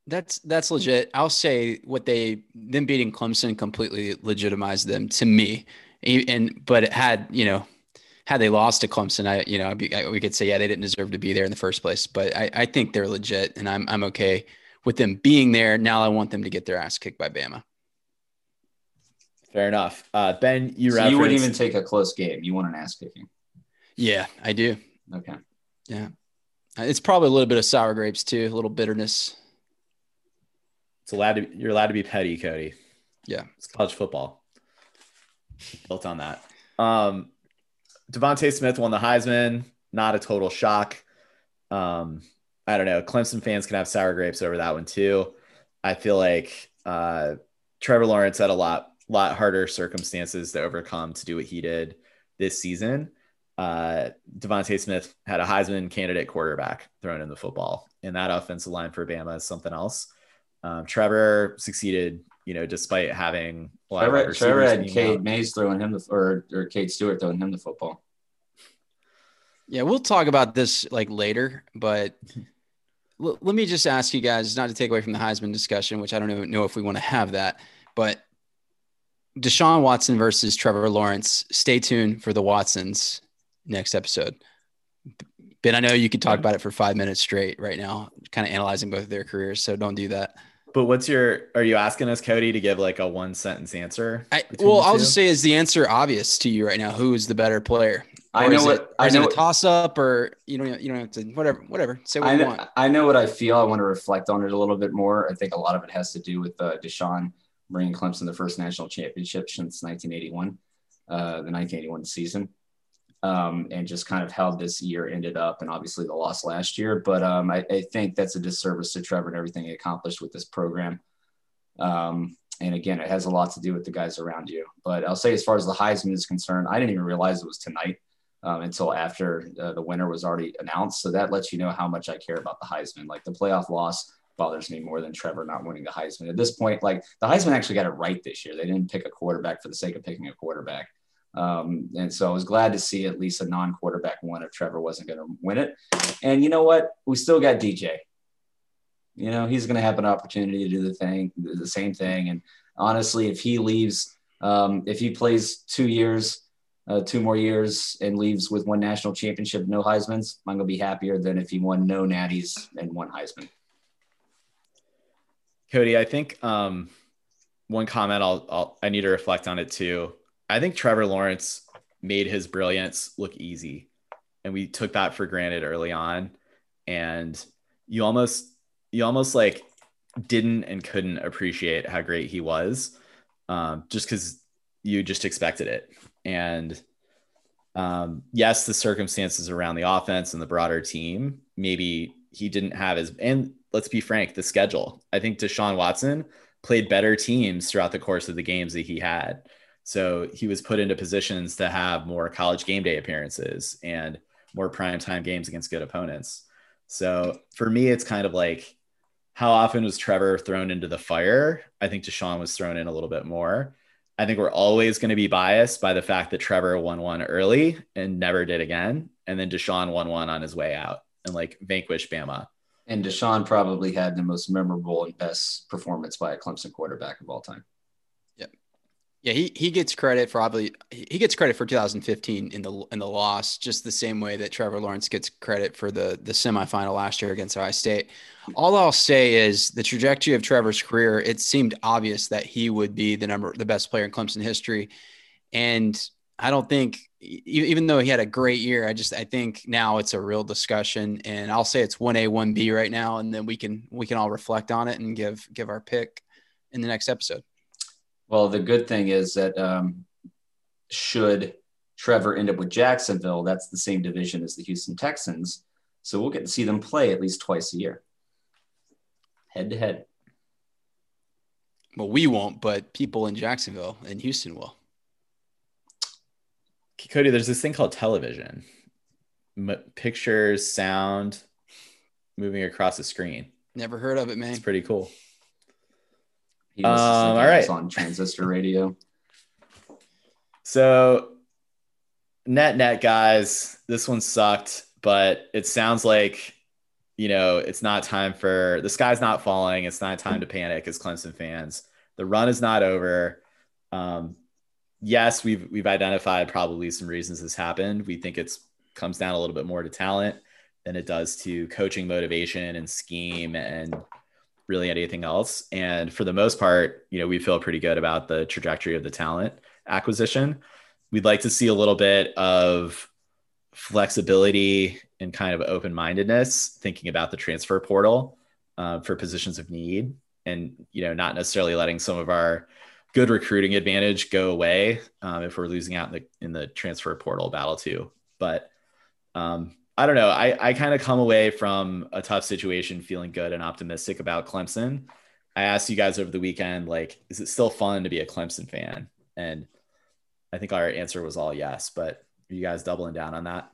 That's that's legit. I'll say what they them beating Clemson completely legitimized them to me and but it had you know had they lost to Clemson, I you know be, I, we could say yeah they didn't deserve to be there in the first place. But I, I think they're legit, and I'm I'm okay with them being there. Now I want them to get their ass kicked by Bama. Fair enough. Uh, ben, you so you wouldn't even take a close game. You want an ass kicking? Yeah, I do. Okay. Yeah, it's probably a little bit of sour grapes too, a little bitterness. It's allowed to. You're allowed to be petty, Cody. Yeah, it's college football built on that. Um, DeVonta Smith won the Heisman. Not a total shock. Um, I don't know. Clemson fans can have sour grapes over that one too. I feel like uh, Trevor Lawrence had a lot, lot harder circumstances to overcome to do what he did this season. Uh, DeVonta Smith had a Heisman candidate quarterback thrown in the football, and that offensive line for Bama is something else. Um, Trevor succeeded you know, despite having a lot Trevor, of Trevor had Cade Mays throwing him the, or or Cade Stewart throwing him the football. Yeah, we'll talk about this like later, but l- let me just ask you guys, not to take away from the Heisman discussion, which I don't even know if we want to have that, but Deshaun Watson versus Trevor Lawrence. Stay tuned for the Watsons next episode. Ben, I know you could talk about it for five minutes straight right now, kind of analyzing both of their careers. So don't do that. But what's your? Are you asking us, Cody, to give like a one sentence answer? I, well, I'll just say, is the answer obvious to you right now? Who is the better player? Or I know what. It, I know it a toss up, or you know, you don't have to. Whatever, whatever. Say what I you know, want. I know what I feel. I want to reflect on it a little bit more. I think a lot of it has to do with uh, Deshaun bringing Clemson the first national championship since 1981, uh, the 1981 season um, and just kind of how this year ended up, and obviously the loss last year. But um, I, I, think that's a disservice to Trevor and everything he accomplished with this program. Um, and again, it has a lot to do with the guys around you. But I'll say, as far as the Heisman is concerned, I didn't even realize it was tonight um, until after uh, the winner was already announced. So that lets you know how much I care about the Heisman. Like the playoff loss bothers me more than Trevor not winning the Heisman. At this point, like the Heisman actually got it right this year. They didn't pick a quarterback for the sake of picking a quarterback. Um, and so I was glad to see at least a non quarterback one if Trevor wasn't going to win it. And you know what? We still got DJ. You know, he's going to have an opportunity to do the thing, the same thing. And honestly, if he leaves, um, if he plays two years, uh, two more years and leaves with one national championship, no Heisman's, I'm going to be happier than if he won no natties and one Heisman. Cody, I think um, one comment I'll, I'll I need to reflect on it too I think Trevor Lawrence made his brilliance look easy. And we took that for granted early on. And you almost, you almost like didn't and couldn't appreciate how great he was um, just because you just expected it. And Um, yes, the circumstances around the offense and the broader team, maybe he didn't have his, and let's be frank, the schedule. I think Deshaun Watson played better teams throughout the course of the games that he had. So he was put into positions to have more college game day appearances and more prime time games against good opponents. So for me, it's kind of like how often was Trevor thrown into the fire? I think Deshaun was thrown in a little bit more. I think we're always going to be biased by the fact that Trevor won one early and never did again. And then Deshaun won one on his way out and like vanquished Bama. And Deshaun probably had the most memorable and best performance by a Clemson quarterback of all time. Yeah, he he gets credit for probably he gets credit for 2015 in the in the loss, just the same way that Trevor Lawrence gets credit for the the semifinal last year against Ohio State. All I'll say is the trajectory of Trevor's career. It seemed obvious that he would be the number the best player in Clemson history, and I don't think even though he had a great year, I just I think now it's a real discussion, and I'll say it's one A one B right now, and then we can we can all reflect on it and give give our pick in the next episode. Well, the good thing is that um, should Trevor end up with Jacksonville, that's the same division as the Houston Texans. So we'll get to see them play at least twice a year, head to head. Well, we won't, but people in Jacksonville and Houston will. Cody, there's this thing called television M- pictures, sound moving across the screen. Never heard of it, man. It's pretty cool. He um, all right. on transistor radio. So, net net guys, this one sucked, but it sounds like you know it's not time for the sky's not falling. It's not time to panic as Clemson fans. The run is not over. Um, yes, we've we've identified probably some reasons this happened. We think it's comes down a little bit more to talent than it does to coaching motivation and scheme and really anything else. And for the most part, you know, we feel pretty good about the trajectory of the talent acquisition. We'd like to see a little bit of flexibility and kind of open mindedness, thinking about the transfer portal uh, for positions of need, and you know, not necessarily letting some of our good recruiting advantage go away um, if we're losing out in the in the transfer portal battle too. But um, I don't know. I, I kind of come away from a tough situation feeling good and optimistic about Clemson. I asked you guys over the weekend, like, is it still fun to be a Clemson fan? And I think our answer was all yes. But are you guys doubling down on that?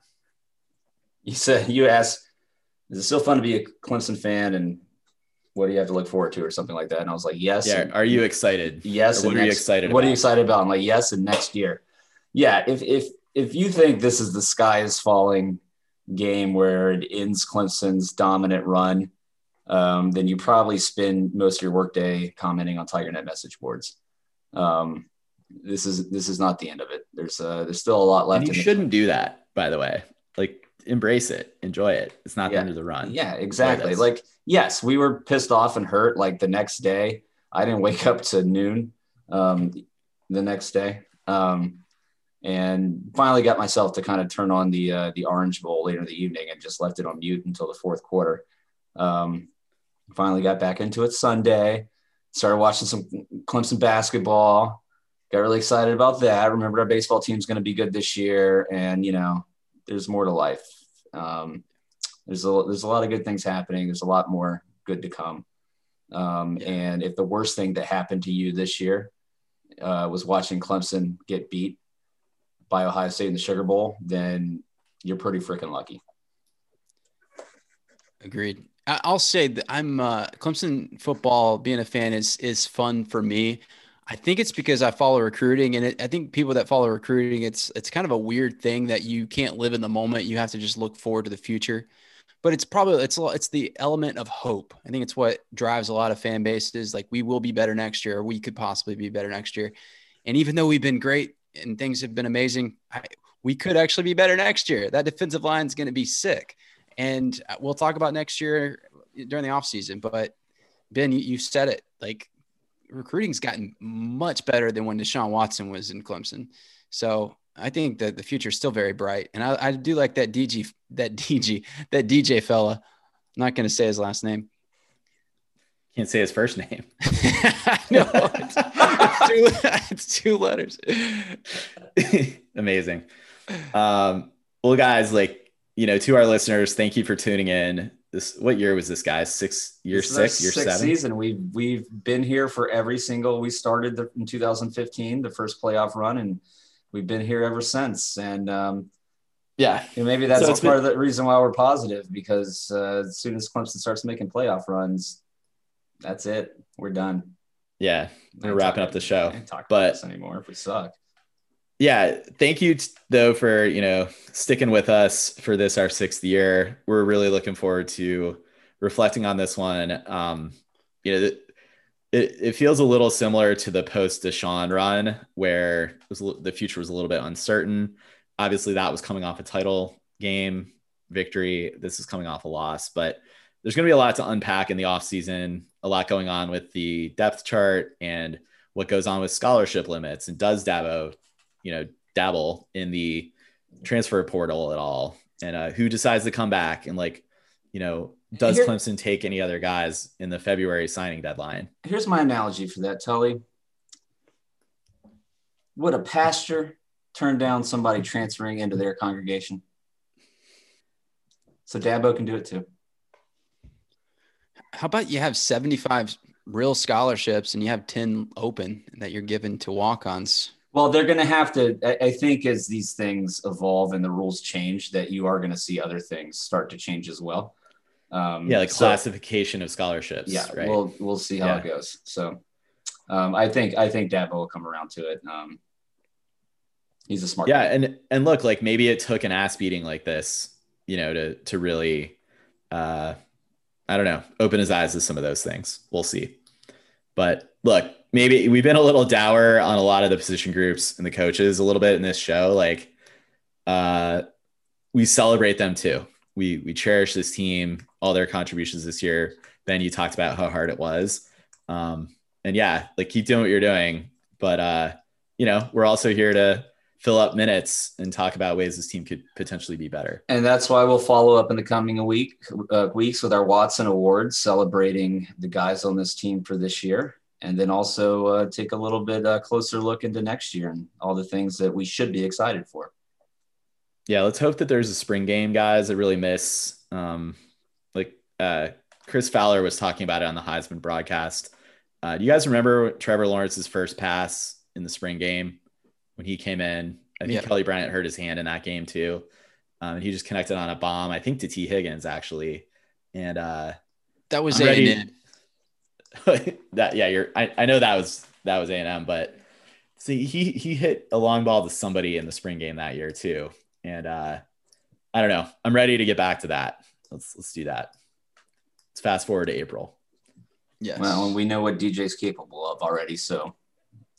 You said you asked, is it still fun to be a Clemson fan? And what do you have to look forward to, or something like that? And I was like, yes. Yeah. Are you excited? Yes. what next, are you excited? What about? are you excited about? I'm like, yes. And next year, yeah. If if if you think this is the sky is falling game where it ends Clemson's dominant run, um, then you probably spend most of your workday commenting on TigerNet message boards. Um, this is this is not the end of it. There's uh, there's still a lot left. And you shouldn't do that, by the way. Like embrace it, enjoy it. It's not yeah. the end of the run. Yeah, exactly. Like yes, we were pissed off and hurt. Like the next day, I didn't wake up to noon. Um, the next day. Um, and finally got myself to kind of turn on the uh, the Orange Bowl later in the evening and just left it on mute until the fourth quarter. Um, finally got back into it Sunday, started watching some Clemson basketball, got really excited about that. Remembered our baseball team's going to be good this year, and you know, there's more to life. Um, there's a there's a lot of good things happening. There's a lot more good to come. Um. And if the worst thing that happened to you this year uh, was watching Clemson get beat by Ohio State in the Sugar Bowl, then you're pretty freaking lucky. Agreed. I'll say that I'm uh, Clemson football. Being a fan is is fun for me. I think it's because I follow recruiting, and it, I think people that follow recruiting, it's it's kind of a weird thing that you can't live in the moment. You have to just look forward to the future. But it's probably it's it's the element of hope. I think it's what drives a lot of fan bases. Like we will be better next year, or we could possibly be better next year. And even though we've been great and things have been amazing. I, we could actually be better next year. That defensive line is going to be sick. And uh, we'll talk about next year during the offseason. But Ben, you, you said it like recruiting's gotten much better than when Deshaun Watson was in Clemson. So I think that the future is still very bright. And I, I do like that DG, that DG, that DJ fella. I'm not going to say his last name. Can't say his first name. no, it's, it's, two, it's two letters. Amazing. Um, well, guys, like you know, to our listeners, thank you for tuning in. This what year was this, guys? Six year This six, year sixth seven. season. We've we've been here for every single. We started the, in 2015, the first playoff run, and we've been here ever since. And um, Yeah, and maybe that's So all it's part of the reason why we're positive because uh, as soon as Clemson starts making playoff runs, that's it. We're done. yeah. We're wrapping up the show. but- anymore if we suck. yeah thank you though for you know sticking with us for this our sixth year we're really looking forward to reflecting on this one um you know it, it, feels a little similar to the post deshaun run where it was, the future was a little bit uncertain obviously that was coming off a title game victory this is coming off a loss but there's going to be a lot to unpack in the offseason a lot going on with the depth chart and what goes on with scholarship limits and does dabo you know dabble in the transfer portal at all and uh, who decides to come back and like you know does Here- clemson take any other guys in the february signing deadline Here's my analogy for that, Tully. Would a pastor turn down somebody transferring into their congregation? So Dabo can do it too. How about you have 75 real scholarships and you have 10 open that you're given to walk-ons? Well, they're going to have to. I, I think as these things evolve and the rules change, that you are going to see other things start to change as well. Um, yeah like so- classification of scholarships Yeah, right we'll we'll see how Yeah. it goes. So, um, I think I think Dabo will come around to it. Um, he's a smart. yeah guy. and and look like maybe it took an ass beating like this you know to to really uh i don't know. Open his eyes to some of those things. We'll see. But look maybe we've been a little dour on a lot of the position groups and the coaches a little bit in this show. Like uh we celebrate them too. We we cherish this team all their contributions this year. Ben you talked about how hard it was. Um and yeah like keep doing what you're doing. But uh you know we're also here to fill up minutes and talk about ways this team could potentially be better. And that's why we'll follow up in the coming week uh, weeks with our Watson Awards, celebrating the guys on this team for this year, and then also uh, take a little bit uh, closer look into next year and all the things that we should be excited for. Yeah, let's hope that there's a spring game, guys. I really miss um like uh Chris Fowler was talking about it on the Heisman broadcast. Uh, do you guys remember Trevor Lawrence's first pass in the spring game when he came in? I think Yeah. Kelly Bryant hurt his hand in that game too. Um, and he just connected on a bomb, I think to Tee Higgins actually. And uh That was I'm A&M. that yeah, you're I, I know that was that was A&M, but see he he hit a long ball to somebody in the spring game that year too. And uh I don't know. I'm ready to get back to that. Let's let's do that. Let's fast forward to April. Yes. Well, and we know what DJ's capable of already, so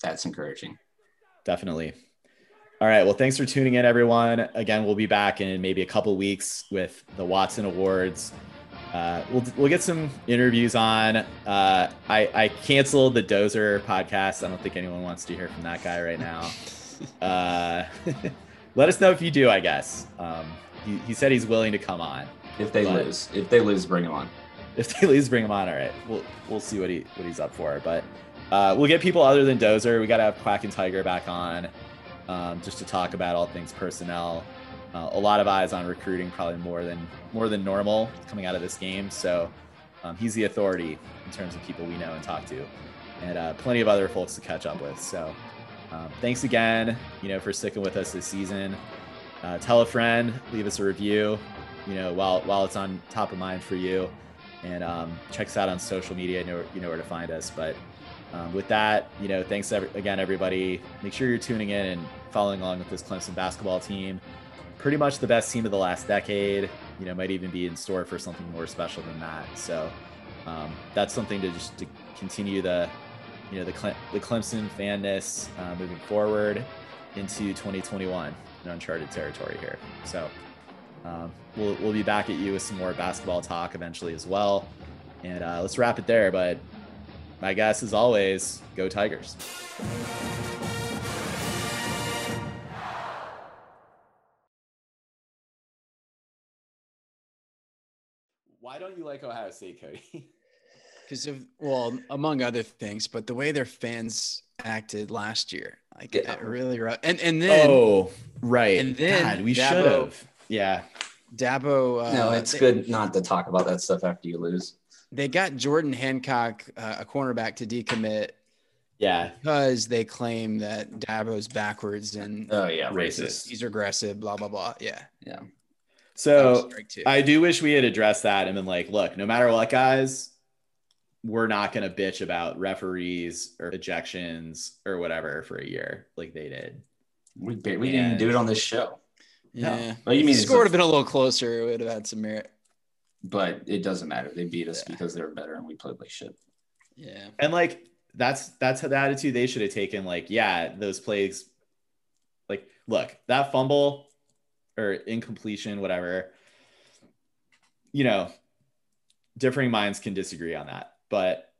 that's encouraging. Definitely. All right. Well, thanks for tuning in, everyone. Again, we'll be back in maybe a couple weeks with the Watson Awards. Uh, we'll we'll get some interviews on. Uh, I I canceled the Dozer podcast. I don't think anyone wants to hear from that guy right now. Uh, let us know if you do. I guess um, he, he said he's willing to come on. If they But- lose, if they lose, bring him on. If they lose, bring him on. All right, we'll we'll see what he what he's up for. But uh, we'll get people other than Dozer. We got to have Quack and Tiger back on um, just to talk about all things personnel. Uh, a lot of eyes on recruiting, probably more than more than normal coming out of this game. So um, he's the authority in terms of people we know and talk to, and uh, plenty of other folks to catch up with. So um, thanks again, you know, for sticking with us this season. Uh, tell a friend, leave us a review, you know, while while it's on top of mind for you and um, check us out on social media. You know, you know where to find us. But um, with that, you know, thanks every, again, everybody. Make sure you're tuning in and following along with this Clemson basketball team. Pretty much the best team of the last decade. You know, might even be in store for something more special than that. So um, that's something to just to continue the, you know, the Cle- the Clemson fanness uh, moving forward into 2021 in uncharted territory here. So. Um, we'll, we'll be back at you with some more basketball talk eventually as well. And uh, let's wrap it there. But my guess, is always, go Tigers. Why don't you like Ohio State, Cody? because of well among other things but the way their fans acted last year. Like yeah. really rough. And and then oh right. And then God, we should have. Yeah. Dabo. Uh, no, it's they, good not to talk about that stuff after you lose. They got Jordan Hancock, uh, a cornerback, to decommit. Yeah, because they claim that Dabo's backwards and oh yeah, racist. He's regressive. Blah blah blah. Yeah, yeah. So I do wish we had addressed that and been like, look, no matter what, guys, we're not going to bitch about referees or ejections or whatever for a year like they did. We, we didn't do it on this show. Yeah. No. you mean if score would have been a little closer, it would have had some merit. But it doesn't matter. They beat us yeah. because they're better and we played like shit. Yeah. And like that's that's the attitude they should have taken. Like, yeah, those plays, like, look, that fumble or incompletion, whatever. You know, differing minds can disagree on that, but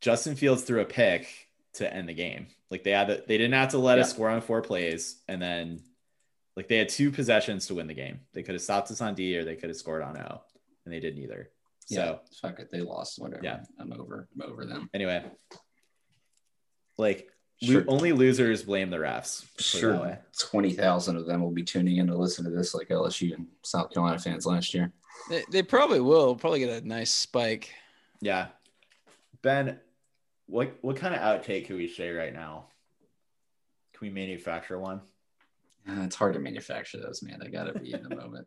Justin Fields threw a pick to end the game. Like they had, the, they didn't have to let yeah. us score on four plays, and then like they had two possessions to win the game. They could have stopped us on D or they could have scored on O, and they did neither. So yeah, fuck it, they lost. Whatever. Yeah, I'm over. I'm over them. Anyway, like sure. only losers blame the refs. Sure, twenty thousand of them will be tuning in to listen to this, like LSU and South Carolina fans last year. They, they probably will. Probably get a nice spike. Yeah, Ben, what what kind of outtake can we say right now? Can we manufacture one? It's hard to manufacture those, man. I gotta be in the moment.